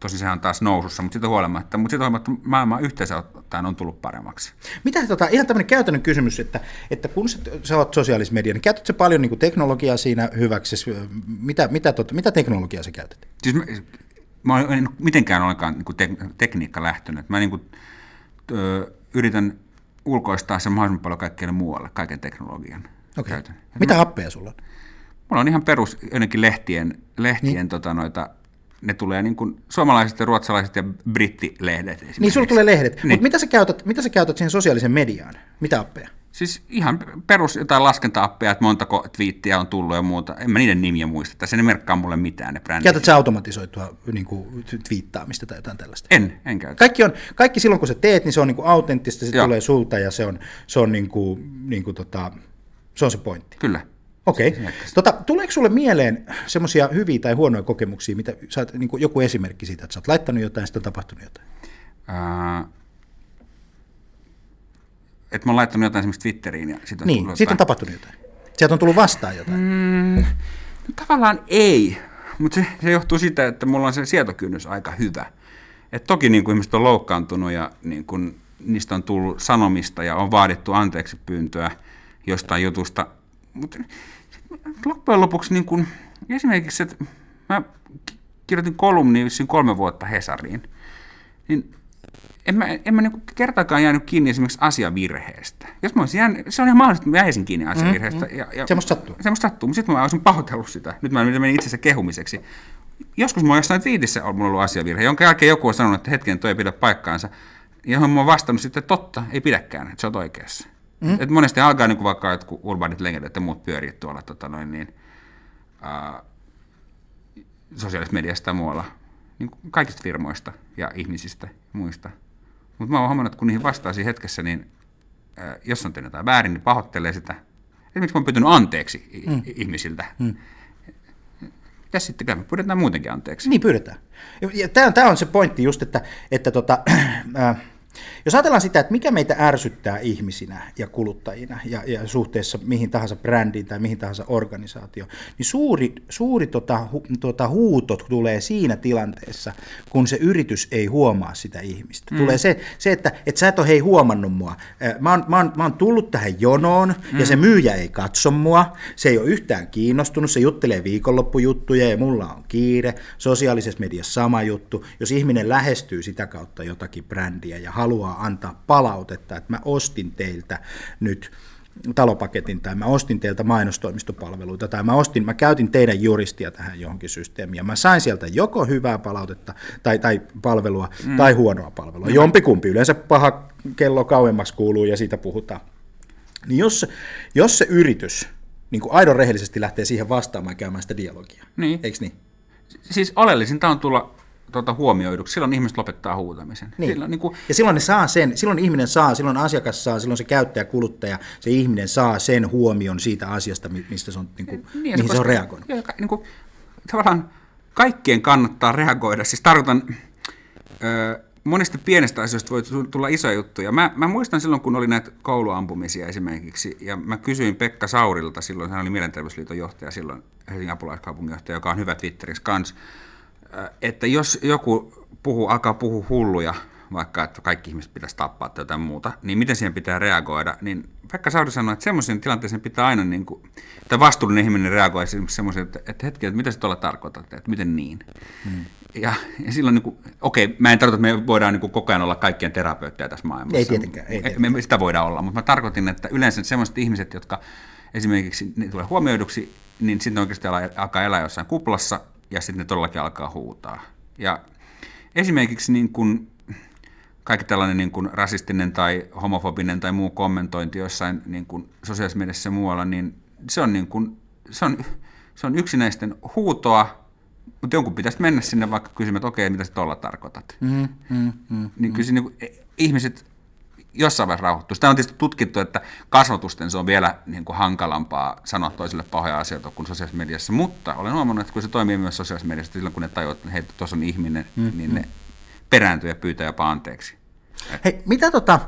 tosin sehän on taas nousussa, mutta siitä huolimatta, mutta siitä huolimatta maailma yhteensä ottaen on tullut paremmaksi. Mitä tota, ihan tämmöinen käytännön kysymys, että, että kun sä, sä oot sosiaalisessa media, niin käytätkö paljon niin teknologiaa siinä hyväksi? Mitä, mitä, tota, mitä teknologiaa sä käytät? Siis mä, mä en mitenkään ollenkaan niin kuin te, tekniikka lähtönyt. Mä niin kuin, ö, yritän ulkoistaa sen mahdollisimman paljon kaikkeen muualle, kaiken teknologian käytön. Mitä appeja sulla on? Mulla on ihan perus jonnekin lehtien, lehtien niin. tota, noita, ne tulee niin kuin suomalaiset ja ruotsalaiset ja brittilehdet Niin, sulla tulee lehdet. Niin. Mutta mitä sä, käytät, mitä sä käytät siihen sosiaalisen mediaan? Mitä appeja? Siis ihan perus jotain laskenta-appeja, että montako twiittiä on tullut ja muuta. En mä niiden nimiä muista. Tässä ne merkkaa mulle mitään ne brändit. Käytät sä automatisoitua niin kuin, twiittaamista tai jotain tällaista? En, en käytä. Kaikki, on, kaikki silloin, kun sä teet, niin se on niin kuin autenttista, se Joo. tulee sulta ja se on, se on, niin kuin, niin kuin, tota, se, on se pointti. Kyllä. Okei. Okay. se- Tota, tuleeko sulle mieleen semmoisia hyviä tai huonoja kokemuksia, mitä sä oot, niin joku esimerkki siitä, että sä oot laittanut jotain ja sitten on tapahtunut jotain? Ää, että mä oon laittanut jotain esimerkiksi Twitteriin ja sitten on Niin, tullut sitten on tapahtunut jotain. Sieltä on tullut vastaan jotain. Mm. No, tavallaan ei, mutta se, se johtuu siitä, että mulla on se sietokynnys aika hyvä. Et toki niin kuin ihmiset on loukkaantunut ja niin kuin, niistä on tullut sanomista ja on vaadittu anteeksi pyyntöä jostain jutusta, mutta loppujen lopuksi niin kuin, esimerkiksi, että mä ki- kirjoitin kolumnia vissiin kolme vuotta Hesariin, niin en mä, en mä niinku kertaakaan jäänyt kiinni esimerkiksi asiavirheestä. Jos mä olisin jäänyt, se on ihan mahdollista, että mä jäisin kiinni asiavirheestä. Mm, ja, ja, Semmosta sattuu. Semmoista sattuu, mutta sitten mä olisin pahoitellut sitä. Nyt mä menin itse asiassa kehumiseksi. Joskus mä oon jossain twiitissä on mulla ollut asiavirhe, jonka jälkeen joku on sanonut, että hetken toi ei pidä paikkaansa. Johon mä oon vastannut sitten, että totta, ei pidäkään, että sä oot oikeassa. Mm. Et monesti alkaa niin kuin vaikka jotkut urbanit legendat ja muut pyörii tuolla tota noin, niin, ää, sosiaalisessa mediassa ja muualla. Niin kaikista firmoista ja ihmisistä ja muista. Mutta mä oon huomannut, että kun niihin vastaa siinä hetkessä, niin ää, jos on tehnyt jotain väärin, niin pahoittelee sitä. Esimerkiksi mä oon pyytänyt anteeksi mm. ihmisiltä. Mm. Tässä sitten kyllä me pyydetään muutenkin anteeksi. Niin pyydetään. Ja tämä on, tämä on se pointti just, että, että tota, äh, jos ajatellaan sitä, että mikä meitä ärsyttää ihmisinä ja kuluttajina ja, ja suhteessa mihin tahansa brändiin tai mihin tahansa organisaatioon, niin suuri, suuri tota, hu, tota, huuto tulee siinä tilanteessa, kun se yritys ei huomaa sitä ihmistä. Mm. Tulee se, se että, että sä et ole hei huomannut mua. Mä oon, mä oon, mä oon tullut tähän jonoon mm. ja se myyjä ei katso mua, se ei ole yhtään kiinnostunut, se juttelee viikonloppujuttuja ja mulla on kiire, sosiaalisessa mediassa sama juttu. Jos ihminen lähestyy sitä kautta jotakin brändiä ja haluaa antaa palautetta, että mä ostin teiltä nyt talopaketin tai mä ostin teiltä mainostoimistopalveluita tai mä, ostin, mä käytin teidän juristia tähän johonkin systeemiin ja mä sain sieltä joko hyvää palautetta tai, tai palvelua mm. tai huonoa palvelua. Jompikumpi, yleensä paha kello kauemmaksi kuuluu ja siitä puhutaan. Niin jos, jos se yritys niin kuin aidon rehellisesti lähtee siihen vastaamaan käymään sitä dialogia, Niin. eikö niin? Siis oleellisinta on tulla tuota, huomioiduksi. Silloin ihmiset lopettaa huutamisen. Niin. Silloin, niin kuin, Ja silloin ne saa sen, silloin ihminen saa, silloin asiakas saa, silloin se käyttäjä, kuluttaja, se ihminen saa sen huomion siitä asiasta, mi- mistä se on, niin kuin, Niin, mihin se koska- on reagoinut. Ka- niin kuin, tavallaan kaikkien kannattaa reagoida. Siis tarkoitan, ö, monista pienestä asioista voi tu- tulla isoja juttuja. Mä, mä muistan silloin, kun oli näitä kouluampumisia esimerkiksi, ja mä kysyin Pekka Saurilta, silloin hän oli Mielenterveysliiton johtaja silloin, Helsingin apulaiskaupunginjohtaja, joka on hyvä Twitterissä kanssa, että jos joku puhuu, alkaa puhua hulluja, vaikka että kaikki ihmiset pitäisi tappaa tai jotain muuta, niin miten siihen pitää reagoida, niin Pekka Sauri sanoi, että semmoisen tilanteeseen pitää aina, niin kuin, että vastuullinen ihminen reagoi esimerkiksi semmoisen, että, että hetki, että mitä se tuolla tarkoitat, että miten niin. Hmm. Ja, ja silloin, niin kuin, okei, mä en tarkoita, että me voidaan niin kuin, koko ajan olla kaikkien terapeutteja tässä maailmassa. Ei tietenkään, ei Me, me sitä voidaan olla, mutta mä tarkoitin, että yleensä semmoiset ihmiset, jotka esimerkiksi ne tulee huomioiduksi, niin sitten oikeasti alkaa elää jossain kuplassa, ja sitten ne todellakin alkaa huutaa. Ja esimerkiksi niin kuin, kaikki tällainen niin kuin rasistinen tai homofobinen tai muu kommentointi jossain niin kuin sosiaalisessa mediassa ja muualla, niin se on, niin kuin, se on, se on yksinäisten huutoa, mutta jonkun pitäisi mennä sinne vaikka kysymään, että okei, mitä sä tuolla tarkoitat. Mm, mm, mm. Niin kyllä se, niin kuin, ihmiset jossain vaiheessa rauhoittuu. Sitä on tietysti tutkittu, että kasvatusten se on vielä niin kuin hankalampaa sanoa toisille pahoja asioita kuin sosiaalisessa mediassa, mutta olen huomannut, että kun se toimii myös sosiaalisessa mediassa, silloin kun ne tajuavat, että hei, tuossa on ihminen, mm, niin ne perääntyy ja pyytää jopa anteeksi. Hei, mitä, tota,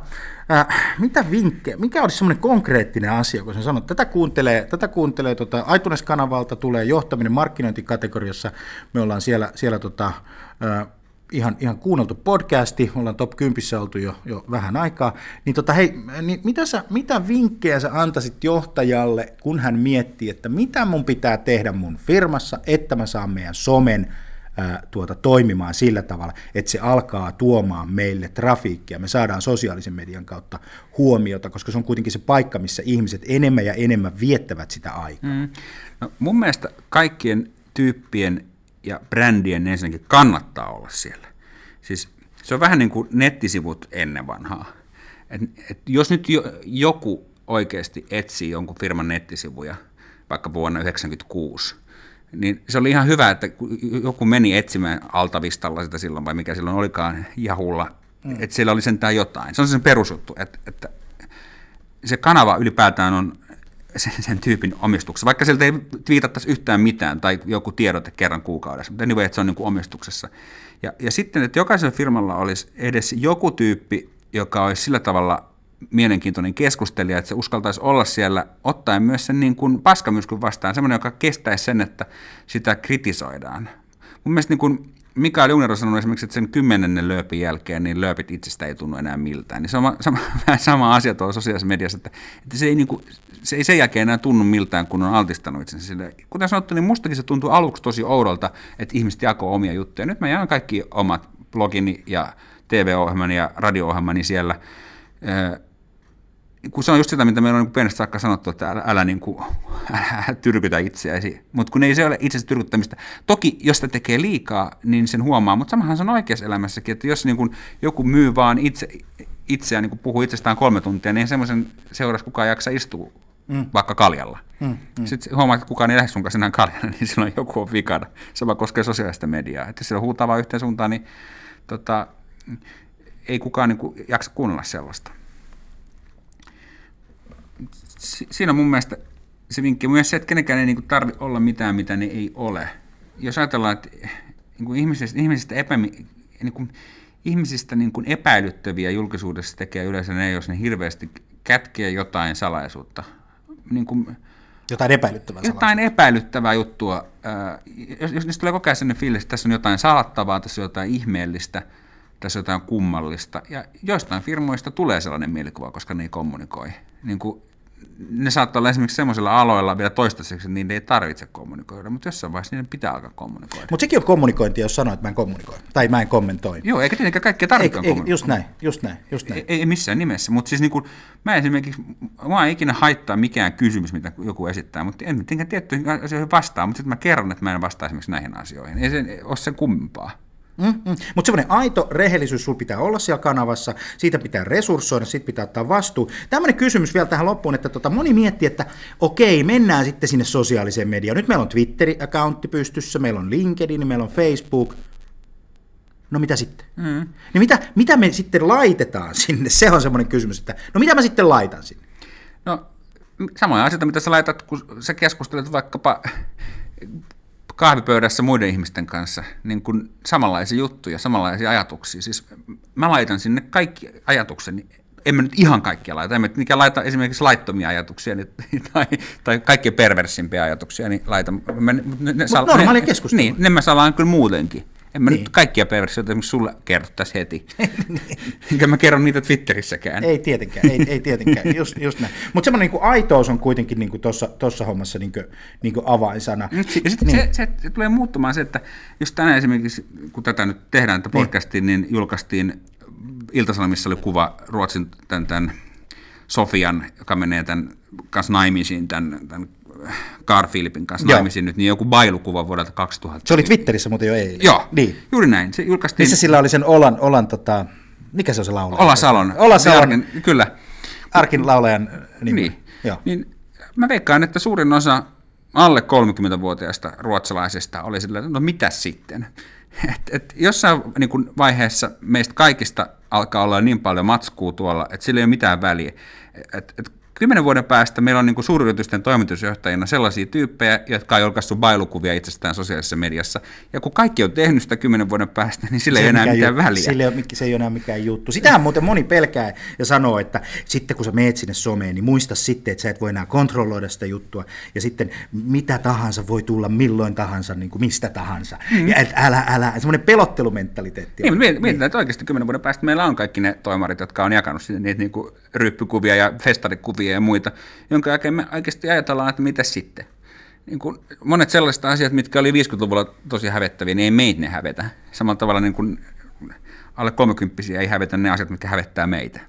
äh, mitä vinkkejä, mikä olisi semmoinen konkreettinen asia, kun sä sanot, tätä kuuntelee, tätä kuuntelee tota, iTunes-kanavalta, tulee johtaminen markkinointikategoriassa, me ollaan siellä, siellä tota, äh, ihan, ihan kuunneltu podcasti, ollaan top 10 oltu jo, jo vähän aikaa, niin, tota, hei, niin mitä, sä, mitä vinkkejä sä antaisit johtajalle, kun hän miettii, että mitä mun pitää tehdä mun firmassa, että mä saan meidän somen ää, tuota, toimimaan sillä tavalla, että se alkaa tuomaan meille trafiikkia. Me saadaan sosiaalisen median kautta huomiota, koska se on kuitenkin se paikka, missä ihmiset enemmän ja enemmän viettävät sitä aikaa. Mm. No, mun mielestä kaikkien tyyppien ja brändien ensinnäkin kannattaa olla siellä. Siis se on vähän niin kuin nettisivut ennen vanhaa. Et, et jos nyt jo, joku oikeasti etsii jonkun firman nettisivuja, vaikka vuonna 1996, niin se oli ihan hyvä, että joku meni etsimään Altavistalla sitä silloin, vai mikä silloin olikaan Jahulla, mm. että siellä oli sentään jotain. Se on sen perusjuttu, että, että se kanava ylipäätään on sen, sen tyypin omistuksessa, vaikka sieltä ei twiitattaisi yhtään mitään tai joku tiedote kerran kuukaudessa, mutta anyway, että se on niin kuin omistuksessa. Ja, ja sitten, että jokaisella firmalla olisi edes joku tyyppi, joka olisi sillä tavalla mielenkiintoinen keskustelija, että se uskaltaisi olla siellä, ottaen myös sen niin kuin paskamyrskyn vastaan, semmoinen, joka kestäisi sen, että sitä kritisoidaan. Mun mielestä niin kuin Mikael Junero sanoi esimerkiksi, että sen kymmenennen lööpin jälkeen niin lööpit itsestä ei tunnu enää miltään. Niin sama, sama, vähän sama asia tuolla sosiaalisessa mediassa, että, että se, ei niin kuin, se ei sen jälkeen enää tunnu miltään, kun on altistanut itsensä sille. Kuten sanottu, niin mustakin se tuntui aluksi tosi oudolta, että ihmiset jakoo omia juttuja. Nyt mä jaan kaikki omat blogini ja TV-ohjelmani ja radio-ohjelmani siellä kun se on just sitä, mitä meillä on niin pienestä saakka sanottu, että älä, älä, niin kuin, älä tyrkytä itseäsi. Mutta kun ei se ole itse tyrkyttämistä. Toki, jos sitä tekee liikaa, niin sen huomaa, mutta samahan se on oikeassa elämässäkin, että jos niin kuin, joku myy vaan itse, itseään, niin kuin puhuu itsestään kolme tuntia, niin semmoisen seurassa kukaan jaksa istua mm. vaikka kaljalla. Mm, mm. Sitten huomaa, että kukaan ei lähde sun kanssa enää kaljalla, niin silloin joku on vikana. Sama koskee sosiaalista mediaa. Että jos huutaa vaan yhteen suuntaan, niin tota, ei kukaan niin kuin, jaksa kuunnella sellaista siinä on mun mielestä se vinkki. Myös se, että kenenkään ei niin tarvitse olla mitään, mitä ne ei ole. Jos ajatellaan, että niin kuin ihmisistä, ihmisistä, epä, niin kuin, ihmisistä niin kuin epäilyttäviä julkisuudessa tekee yleensä ne, jos ne hirveästi kätkee jotain salaisuutta. Niin kuin, jotain epäilyttävää Jotain salaisuutta. epäilyttävää juttua. Jos, jos niistä tulee koko ajan sellainen fiilis, että tässä on jotain salattavaa, tässä on jotain ihmeellistä, tässä on jotain kummallista. Ja joistain firmoista tulee sellainen mielikuva, koska ne ei kommunikoi. Niin kuin ne saattaa olla esimerkiksi semmoisilla aloilla vielä toistaiseksi, että niiden ei tarvitse kommunikoida, mutta jossain vaiheessa niiden pitää alkaa kommunikoida. Mutta sekin on kommunikointia, jos sanoo, että mä en kommunikoi, tai mä en kommentoi. Joo, eikä tietenkään kaikkea tarvitse kommunikoida. Just näin, just näin, just näin. Ei, ei missään nimessä, mutta siis niin kuin, mä esimerkiksi, mä ei ikinä haittaa mikään kysymys, mitä joku esittää, mutta en mitenkään tiettyihin asioihin vastaa, mutta sitten mä kerron, että mä en vastaa esimerkiksi näihin asioihin. Ei se ole sen kummempaa. Mm-hmm. Mutta semmoinen aito rehellisyys sulla pitää olla siellä kanavassa, siitä pitää resurssoida, siitä pitää ottaa vastuu. Tämmöinen kysymys vielä tähän loppuun, että tota, moni miettii, että okei, mennään sitten sinne sosiaaliseen mediaan. Nyt meillä on Twitter-accountti pystyssä, meillä on LinkedIn, meillä on Facebook. No mitä sitten? Mm. Niin mitä, mitä me sitten laitetaan sinne? Se on semmoinen kysymys, että no mitä mä sitten laitan sinne? No samoja asioita, mitä sä laitat, kun sä keskustelet vaikkapa kahvipöydässä muiden ihmisten kanssa niin kuin samanlaisia juttuja, samanlaisia ajatuksia. Siis mä laitan sinne kaikki ajatukseni, en mä nyt ihan kaikkia laita, en mä nyt laita esimerkiksi laittomia ajatuksia niin, tai, tai kaikkein perversimpiä ajatuksia, niin laitan. Mä, ne, ne, normaalia keskustelua. Niin, ne mä salaan kyllä muutenkin. En mä niin. nyt kaikkia perversioita esimerkiksi sulle kerrottaisi heti. niin. Enkä mä kerron niitä Twitterissäkään. Ei tietenkään, ei, ei tietenkään, just, just näin. Mutta semmoinen niin aitous on kuitenkin niin tuossa hommassa niin kuin, niin kuin avainsana. Ja sitten niin. se, se, se, tulee muuttumaan se, että jos tänään esimerkiksi, kun tätä nyt tehdään, tätä podcastiin, niin, niin julkaistiin Iltasanomissa oli kuva Ruotsin tämän, tämän Sofian, joka menee tämän kanssa naimisiin tämän, tämän Carl Philipin kanssa Joo. naimisiin nyt, niin joku bailukuva vuodelta 2000. Se oli Twitterissä muuten jo eilen. Joo, niin. juuri näin. Se julkaistiin... Missä sillä oli sen Olan, Olan tota, mikä se on se laulaja? Ola Salon. Ola Salon. Arkin, kyllä. Arkin laulajan nimi. Niin. Joo. niin mä veikkaan, että suurin osa alle 30-vuotiaista ruotsalaisista oli sillä, no mitä sitten? Et, et jossain niin kun vaiheessa meistä kaikista alkaa olla niin paljon matskua tuolla, että sillä ei ole mitään väliä. Et, et kymmenen vuoden päästä meillä on niin suuryritysten toimitusjohtajina sellaisia tyyppejä, jotka on julkaissut bailukuvia itsestään sosiaalisessa mediassa. Ja kun kaikki on tehnyt sitä kymmenen vuoden päästä, niin sillä se ei enää mitään juttu. väliä. Sille ei ole, se ei ole enää mikään juttu. Sitähän muuten moni pelkää ja sanoo, että sitten kun sä meet sinne someen, niin muista sitten, että sä et voi enää kontrolloida sitä juttua. Ja sitten mitä tahansa voi tulla milloin tahansa, niin kuin mistä tahansa. Mm. Ja et älä, älä, semmoinen pelottelumentaliteetti. Niin, mietitään, niin. että oikeasti kymmenen vuoden päästä meillä on kaikki ne toimarit, jotka on jakanut niitä niin kuin ryppykuvia ja festarikuvia ja muita, jonka jälkeen me oikeasti ajatellaan, että mitä sitten. Niin kuin monet sellaiset asiat, mitkä oli 50-luvulla tosi hävettäviä, niin ei meitä ne hävetä. Samalla tavalla niin kuin alle 30 ei hävetä ne asiat, mitkä hävettää meitä.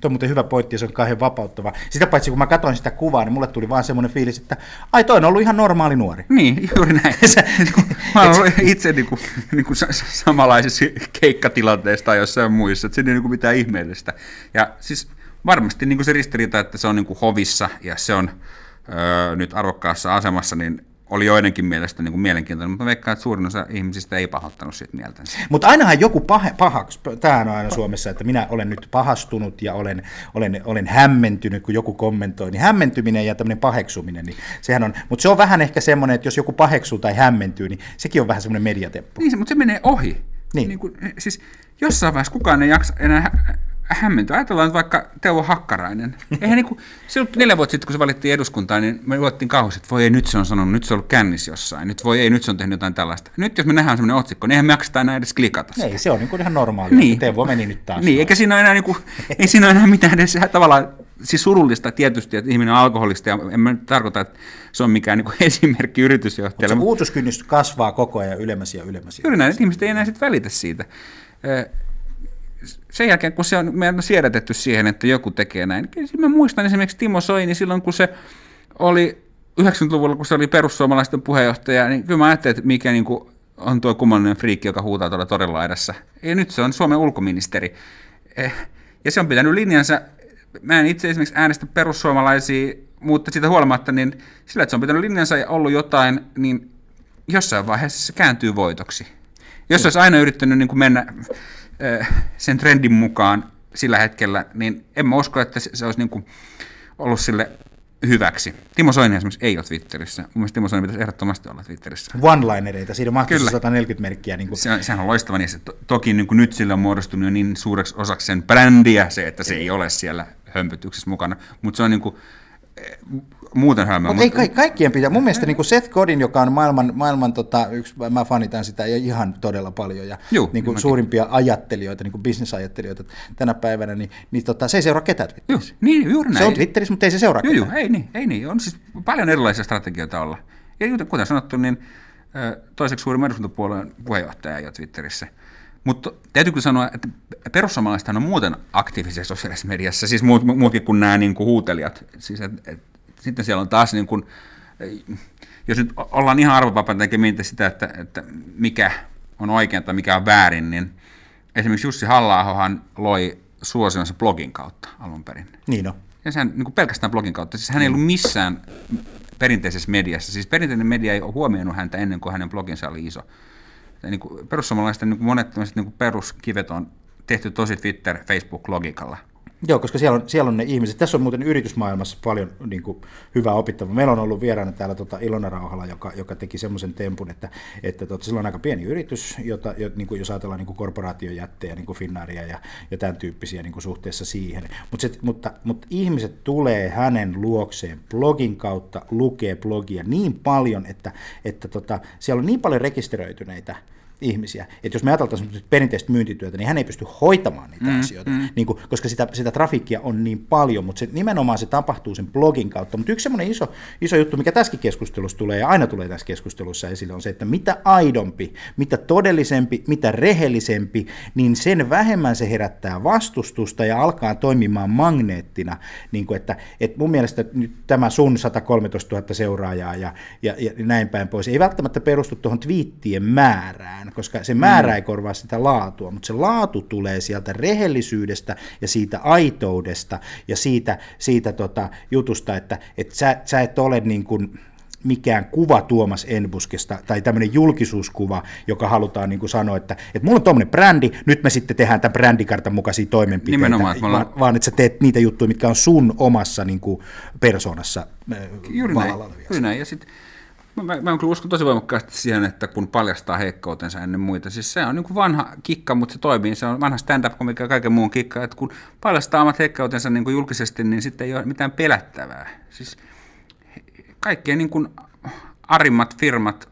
Tuo on muuten hyvä pointti se on kauhean vapauttava. Sitä paitsi kun mä katsoin sitä kuvaa, niin mulle tuli vaan semmoinen fiilis, että ai toi on ollut ihan normaali nuori. Niin, juuri näin. mä olen ollut itse niin kuin, niin kuin samanlaisissa keikkatilanteissa tai jossain muissa, että se ei niin kuin mitään ihmeellistä. Ja siis varmasti niin kuin se ristiriita, että se on niin kuin hovissa ja se on öö, nyt arvokkaassa asemassa, niin oli joidenkin mielestä niin kuin mielenkiintoinen, mutta veikkaan, että suurin osa ihmisistä ei pahoittanut siitä mieltänsä. Mutta ainahan joku pahe, pahaks, tämä on aina Suomessa, että minä olen nyt pahastunut ja olen, olen, olen hämmentynyt, kun joku kommentoi, niin hämmentyminen ja tämmöinen paheksuminen, niin sehän on, mutta se on vähän ehkä semmoinen, että jos joku paheksuu tai hämmentyy, niin sekin on vähän semmoinen mediateppu. Niin, mutta se menee ohi. Niin. niin kuin, siis jossain vaiheessa kukaan ei jaksa enää hämmentyä. Ajatellaan nyt vaikka Teuvo Hakkarainen. Eihän niin kuin, silloin neljä vuotta sitten, kun se valittiin eduskuntaan, niin me luottiin kauheasti, että voi ei, nyt se on sanonut, nyt se on ollut kännis jossain, nyt voi ei, nyt se on tehnyt jotain tällaista. Nyt jos me nähdään sellainen otsikko, niin eihän me jakseta enää edes klikata sitä. Ei, se on niin kuin ihan normaalia, niin. Teuvo meni nyt taas. Niin, eikä siinä ole enää, niin kuin, ei siinä ole enää mitään edes tavallaan, siis surullista tietysti, että ihminen on alkoholista, ja en mä tarkoita, että se on mikään niin esimerkki yritysjohtajalle. Mutta se uutuskynnys kasvaa koko ajan ylemmäs ja ylemmäs. Juuri näin, että ihmiset ei enää sitten välitä siitä sen jälkeen, kun se on, meidän on siedätetty siihen, että joku tekee näin. Niin mä muistan esimerkiksi Timo Soini silloin, kun se oli 90-luvulla, kun se oli perussuomalaisten puheenjohtaja, niin kyllä mä ajattelin, että mikä niin kuin on tuo kummallinen friikki, joka huutaa tuolla torilla edessä. Ja nyt se on Suomen ulkoministeri. Eh, ja se on pitänyt linjansa. Mä en itse esimerkiksi äänestä perussuomalaisia, mutta siitä huolimatta, niin sillä, että se on pitänyt linjansa ja ollut jotain, niin jossain vaiheessa se kääntyy voitoksi. Jos olisi aina yrittänyt niin kuin mennä sen trendin mukaan sillä hetkellä, niin en mä usko, että se olisi niin kuin ollut sille hyväksi. Timo Soini esimerkiksi ei ole Twitterissä. Mun mielestä Timo Soini pitäisi ehdottomasti olla Twitterissä. One-linereita, siinä mahtuu 140 merkkiä. Niin kuin. Se, sehän on loistava, niin se to, toki niin kuin nyt sillä on muodostunut jo niin suureksi osaksi sen brändiä se, että se ei ole siellä hömpötyksessä mukana, mutta se on niin kuin, muuten hölmöä. Mutta ei ka- kaikkien pitää. Mun mielestä niin kuin Seth Godin, joka on maailman, maailman tota, yksi, mä fanitan sitä ja ihan todella paljon, ja Juu, niin kuin suurimpia ajattelijoita, niin kuin bisnesajattelijoita tänä päivänä, niin, niin tota, se ei seuraa ketään Twitterissä. niin, juuri näin. Se on Twitterissä, mutta ei se seuraa joo, ketään. ei niin, ei niin. On siis paljon erilaisia strategioita olla. Ja kuten- sanottu, niin toiseksi suurin eduskuntapuolueen puheenjohtaja jo Twitterissä. Mutta täytyy kyllä sanoa, että perussuomalaisethan on muuten aktiivisia sosiaalisessa mediassa, siis muut, muutkin kuin nämä niin kuin huutelijat. Siis et, et, sitten siellä on taas, niin kuin, jos nyt ollaan ihan arvovapaita eikä mietitä sitä, että, että mikä on oikein tai mikä on väärin, niin esimerkiksi Jussi halla loi suosionsa blogin kautta alun perin. Niin on. Ja sehän niin kuin pelkästään blogin kautta. Siis hän ei ollut missään perinteisessä mediassa. Siis perinteinen media ei ole huomioinut häntä ennen kuin hänen bloginsa oli iso. Niin kuin perussuomalaisten niin kuin monet niin kuin peruskivet on tehty tosi Twitter, Facebook-logiikalla. Joo, koska siellä on, siellä on ne ihmiset. Tässä on muuten yritysmaailmassa paljon niin kuin, hyvää opittavaa. Meillä on ollut vieraana täällä tota, Ilona Rauhala, joka, joka teki semmoisen tempun, että, että tota, sillä on aika pieni yritys, jota, jo, niin kuin, jos ajatellaan niin kuin korporaatiojättejä, niin kuin Finnairia ja, ja tämän tyyppisiä niin kuin suhteessa siihen. Mut se, mutta, mutta ihmiset tulee hänen luokseen blogin kautta, lukee blogia niin paljon, että, että tota, siellä on niin paljon rekisteröityneitä ihmisiä. Että jos me ajateltaisiin nyt perinteistä myyntityötä, niin hän ei pysty hoitamaan niitä mm, asioita, mm. Niin kuin, koska sitä, sitä trafiikkia on niin paljon, mutta se, nimenomaan se tapahtuu sen blogin kautta. Mutta yksi semmoinen iso, iso juttu, mikä tässäkin keskustelussa tulee ja aina tulee tässä keskustelussa esille, on se, että mitä aidompi, mitä todellisempi, mitä rehellisempi, niin sen vähemmän se herättää vastustusta ja alkaa toimimaan magneettina. Niin kuin, että, että mun mielestä nyt tämä sun 113 000 seuraajaa ja, ja, ja näin päin pois ei välttämättä perustu tuohon twiittien määrään, koska se määrä mm. ei korvaa sitä laatua, mutta se laatu tulee sieltä rehellisyydestä ja siitä aitoudesta ja siitä, siitä tota jutusta, että, että sä, sä et ole niin kuin, mikään kuva Tuomas Enbuskesta tai tämmöinen julkisuuskuva, joka halutaan niin kuin sanoa, että, että mulla on tuommoinen brändi, nyt me sitten tehdään tämän brändikartan mukaisia toimenpiteitä, Nimenomaan, että ollaan- vaan, vaan että sä teet niitä juttuja, mitkä on sun omassa niin kuin, persoonassa äh, Juuri näin. Juuri näin. Ja sit, mä, mä, kyllä uskon tosi voimakkaasti siihen, että kun paljastaa heikkoutensa ennen muita, siis se on niin kuin vanha kikka, mutta se toimii, se on vanha stand-up-komikka ja kaiken muun kikka, että kun paljastaa omat heikkoutensa niin kuin julkisesti, niin sitten ei ole mitään pelättävää. Siis kaikkien niin kuin arimmat firmat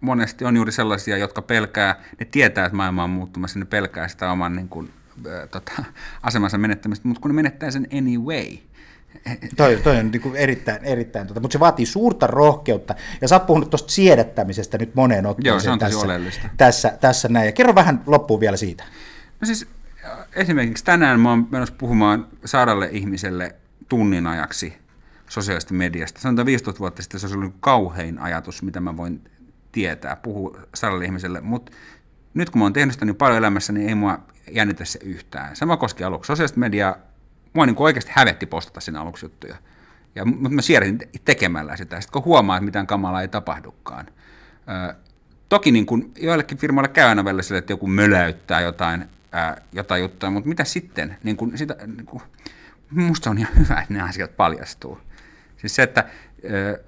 monesti on juuri sellaisia, jotka pelkää, ne tietää, että maailma on muuttumassa, ne pelkää sitä oman niin kuin, äh, tota, asemansa menettämistä, mutta kun ne menettää sen anyway, Toi, toi on niin kuin erittäin, erittäin tota, mutta se vaatii suurta rohkeutta. Ja sä oot puhunut tuosta siedättämisestä nyt moneen otteeseen Joo, se on tosi tässä, oleellista. tässä, tässä näin. Ja kerro vähän loppuun vielä siitä. No siis äh, esimerkiksi tänään mä oon menossa puhumaan saadalle ihmiselle tunnin ajaksi sosiaalisesta mediasta. Sanotaan 15 vuotta sitten se olisi ollut kauhein ajatus, mitä mä voin tietää, puhua saadalle ihmiselle, mutta nyt kun mä oon tehnyt sitä niin paljon elämässä, niin ei mua jännitä se yhtään. Sama koski aluksi sosiaalista mediaa. Mua niin oikeasti hävetti postata siinä aluksi juttuja. Ja, mutta mä siirrin tekemällä sitä. Sitten kun huomaa, että mitään kamalaa ei tapahdukaan. Ö, toki niin kuin joillekin firmoille käy aina välillä sille, että joku möläyttää jotain, ää, jotain juttua, mutta mitä sitten? Niin kuin sitä, niin kuin, musta on ihan hyvä, että ne asiat paljastuu. Siis se, että ö,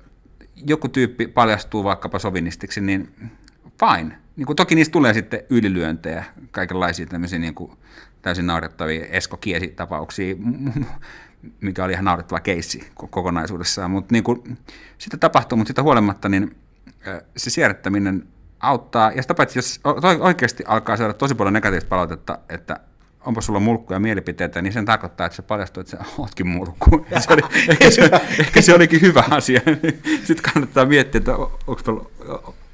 joku tyyppi paljastuu vaikkapa sovinistiksi, niin fine. Niin kuin toki niistä tulee sitten ylilyöntejä, kaikenlaisia tämmöisiä niin kuin täysin naurettavia Esko Kiesi-tapauksia, mikä oli ihan naurettava keissi kokonaisuudessaan, mutta niin kuin, sitä tapahtuu, mutta sitä huolimatta, niin se siirrettäminen auttaa, ja sitä paitsi, jos oikeasti alkaa saada tosi paljon negatiivista palautetta, että onpa sulla mulkkuja ja mielipiteitä, niin sen tarkoittaa, että se paljastuu, että sä ootkin mulkku. Se oli, ehkä, se, ehkä se olikin hyvä asia. Sitten kannattaa miettiä, että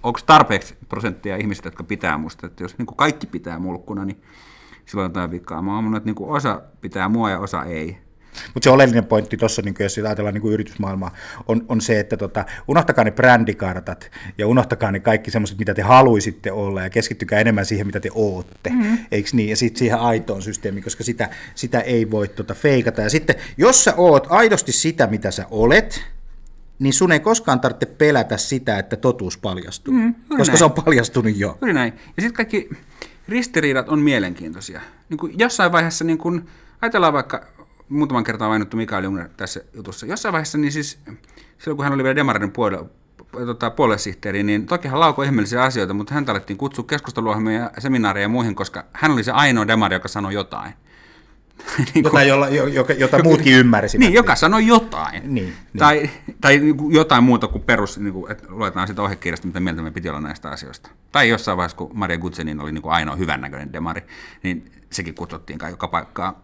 onko tarpeeksi prosenttia ihmisistä, jotka pitää musta. Että jos niin kaikki pitää mulkkuna, niin silloin jotain vikaa. Mä oon että niin kuin osa pitää mua ja osa ei. Mutta se oleellinen pointti tuossa, niin jos ajatellaan niin yritysmaailmaa, on, on se, että tota, unohtakaa ne brändikartat ja unohtakaa ne kaikki semmoiset, mitä te haluaisitte olla ja keskittykää enemmän siihen, mitä te ootte. Mm-hmm. Eikö niin? Ja sitten siihen aitoon systeemiin, koska sitä, sitä ei voi tota, feikata. Ja sitten, jos sä oot aidosti sitä, mitä sä olet, niin sun ei koskaan tarvitse pelätä sitä, että totuus paljastuu, mm, koska näin. se on paljastunut jo. Juuri näin. Ja sitten kaikki ristiriidat on mielenkiintoisia. Niin kuin jossain vaiheessa, niin kun, ajatellaan vaikka, muutaman kertaa mainittu Mikael Jungner tässä jutussa, jossain vaiheessa, niin siis silloin kun hän oli vielä Demarin puolella, tota, puoluesihteeri, niin toki hän laukoi ihmeellisiä asioita, mutta häntä alettiin kutsua keskusteluohjelmia ja seminaareja ja muihin, koska hän oli se ainoa demari, joka sanoi jotain. niin jota, jolla, joka, jota muutkin ymmärsivät. Niin, joka sanoi jotain. Niin, niin. Tai, tai niin kuin jotain muuta kuin perus, niin kuin, että luetaan sitä ohjekirjasta, mitä mieltä me piti olla näistä asioista. Tai jossain vaiheessa, kun Maria Gutsenin oli niin kuin ainoa hyvännäköinen demari, niin sekin kutsuttiin kai joka paikkaan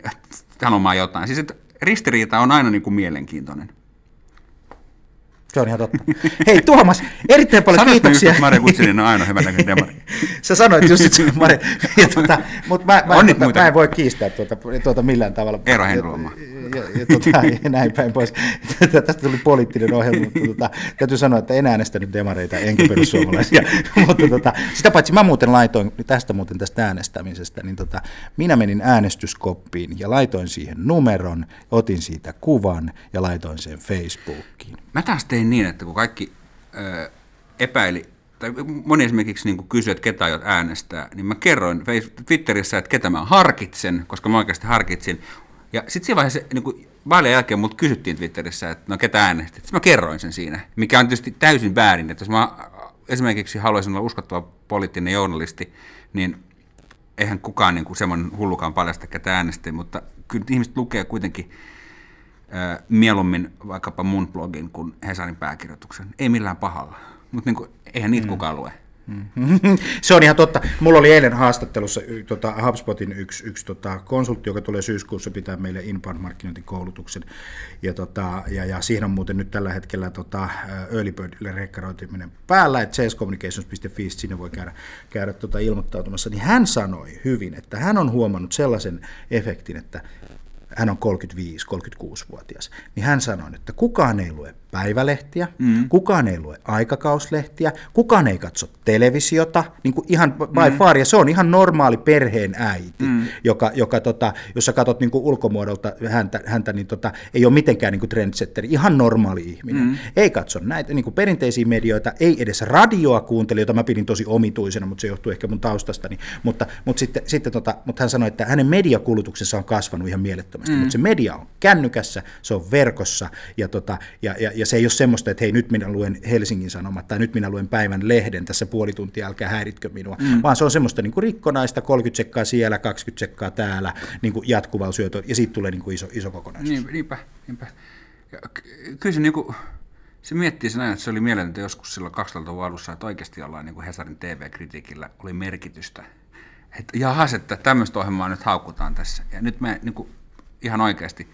sanomaan jotain. Siis että ristiriita on aina niin kuin mielenkiintoinen. Se on ihan totta. Hei Tuomas, erittäin paljon Sanoit kiitoksia. Että Maria Gutsinin on aina hyvä näköinen demari. Sä sanoit just, että se on Maria, ja tuota, mutta mä, mä, tuota, mä, en voi kiistää tuota, tuota millään tavalla. Eero Henruoma. Ja, ja, tuota, ja näin päin pois. Tästä tuli poliittinen ohjelma, mutta tuota, täytyy sanoa, että en äänestänyt demareita enkä perussuomalaisia. mutta tuota, sitä paitsi mä muuten laitoin, tästä muuten tästä äänestämisestä, niin tuota, minä menin äänestyskoppiin ja laitoin siihen numeron, otin siitä kuvan ja laitoin sen Facebookiin. Mä taas tein niin, että kun kaikki ö, epäili, tai moni esimerkiksi niin kysyi, että ketä aiot äänestää, niin mä kerroin Twitterissä, että ketä mä harkitsen, koska mä oikeasti harkitsin. Ja sitten siinä vaiheessa niin kuin vaalien jälkeen multa kysyttiin Twitterissä, että no ketä äänestit. Sitten mä kerroin sen siinä, mikä on tietysti täysin väärin. Että jos mä esimerkiksi haluaisin olla uskottava poliittinen journalisti, niin eihän kukaan niin kuin semmoinen hullukaan paljasta, ketä äänestin, mutta kyllä ihmiset lukee kuitenkin mieluummin vaikkapa mun blogin kuin Hesarin pääkirjoituksen. Ei millään pahalla, mutta niin eihän niitä mm. kukaan lue. Se on ihan totta. Mulla oli eilen haastattelussa tota, HubSpotin yksi, yksi tota, konsultti, joka tulee syyskuussa pitää meille inbound-markkinointikoulutuksen. Ja, tota, ja, ja siihen on muuten nyt tällä hetkellä tota, early birdille rekkaroituminen päällä, että salescommunications.fi, sinne voi käydä, käydä tota, ilmoittautumassa. Niin hän sanoi hyvin, että hän on huomannut sellaisen efektin, että hän on 35-36-vuotias, niin hän sanoi, että kukaan ei lue päivälehtiä, mm. kukaan ei lue aikakauslehtiä, kukaan ei katso televisiota, niin kuin ihan by mm. far, ja se on ihan normaali perheen äiti, mm. joka, joka tota, jos sä katsot niin kuin ulkomuodolta häntä, häntä niin tota, ei ole mitenkään niin kuin trendsetteri, ihan normaali ihminen. Mm. Ei katso näitä niin kuin perinteisiä medioita, ei edes radioa kuuntele, jota mä pidin tosi omituisena, mutta se johtuu ehkä mun taustastani, mutta, mutta, sitten, sitten tota, mutta hän sanoi, että hänen mediakulutuksensa on kasvanut ihan mielettömästi, mm. mutta se media on kännykässä, se on verkossa, ja, tota, ja, ja, ja se ei ole semmoista, että hei nyt minä luen Helsingin Sanomat tai nyt minä luen päivän lehden tässä puoli tuntia, älkää häiritkö minua, mm. vaan se on semmoista niin kuin rikkonaista, 30 sekkaa siellä, 20 sekkaa täällä, niin kuin jatkuvaa syötöä, ja siitä tulee niin kuin iso, iso kokonaisuus. Niin, niinpä, niinpä. Ja, kyllä se, niin kuin, se miettii sen ajan, että se oli mieletöntä joskus silloin 2000-luvun alussa, että oikeasti ollaan niin kuin Hesarin TV-kritiikillä oli merkitystä. Että jahas, että tämmöistä ohjelmaa nyt haukutaan tässä. Ja nyt me niin kuin, ihan oikeasti,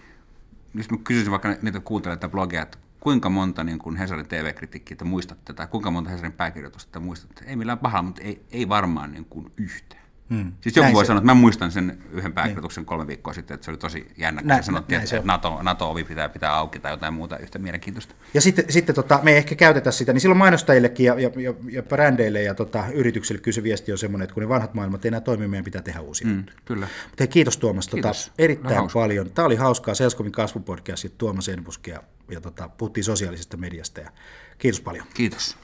jos mä kysyisin vaikka niitä kuuntelijoita blogia, että kuinka monta niin kuin Hesarin TV-kritiikkiä te muistatte, tai kuinka monta Hesarin pääkirjoitusta te muistatte? Ei millään pahalla, mutta ei, ei varmaan niin kuin yhtään. Hmm. Siis joku näin voi se. sanoa, että mä muistan sen yhden pääkirjoituksen niin. kolme viikkoa sitten, että se oli tosi jännä, kun sanottiin, että NATO, NATO-ovi pitää pitää auki tai jotain muuta yhtä mielenkiintoista. Ja sitten, sitten tota, me ei ehkä käytetä sitä, niin silloin mainostajillekin ja, ja, ja, ja brändeille ja tota, yrityksille kysy viesti on semmoinen, että kun ne vanhat maailmat ei enää toimi, meidän pitää tehdä uusia. Hmm, kyllä. Mutta hei, kiitos Tuomas tota, kiitos. Tota, erittäin Hauska. paljon. Tämä oli hauskaa Selskomin kasvupodcast, Tuomas Enbuske ja, ja tota, puhuttiin sosiaalisesta mediasta ja kiitos paljon. Kiitos.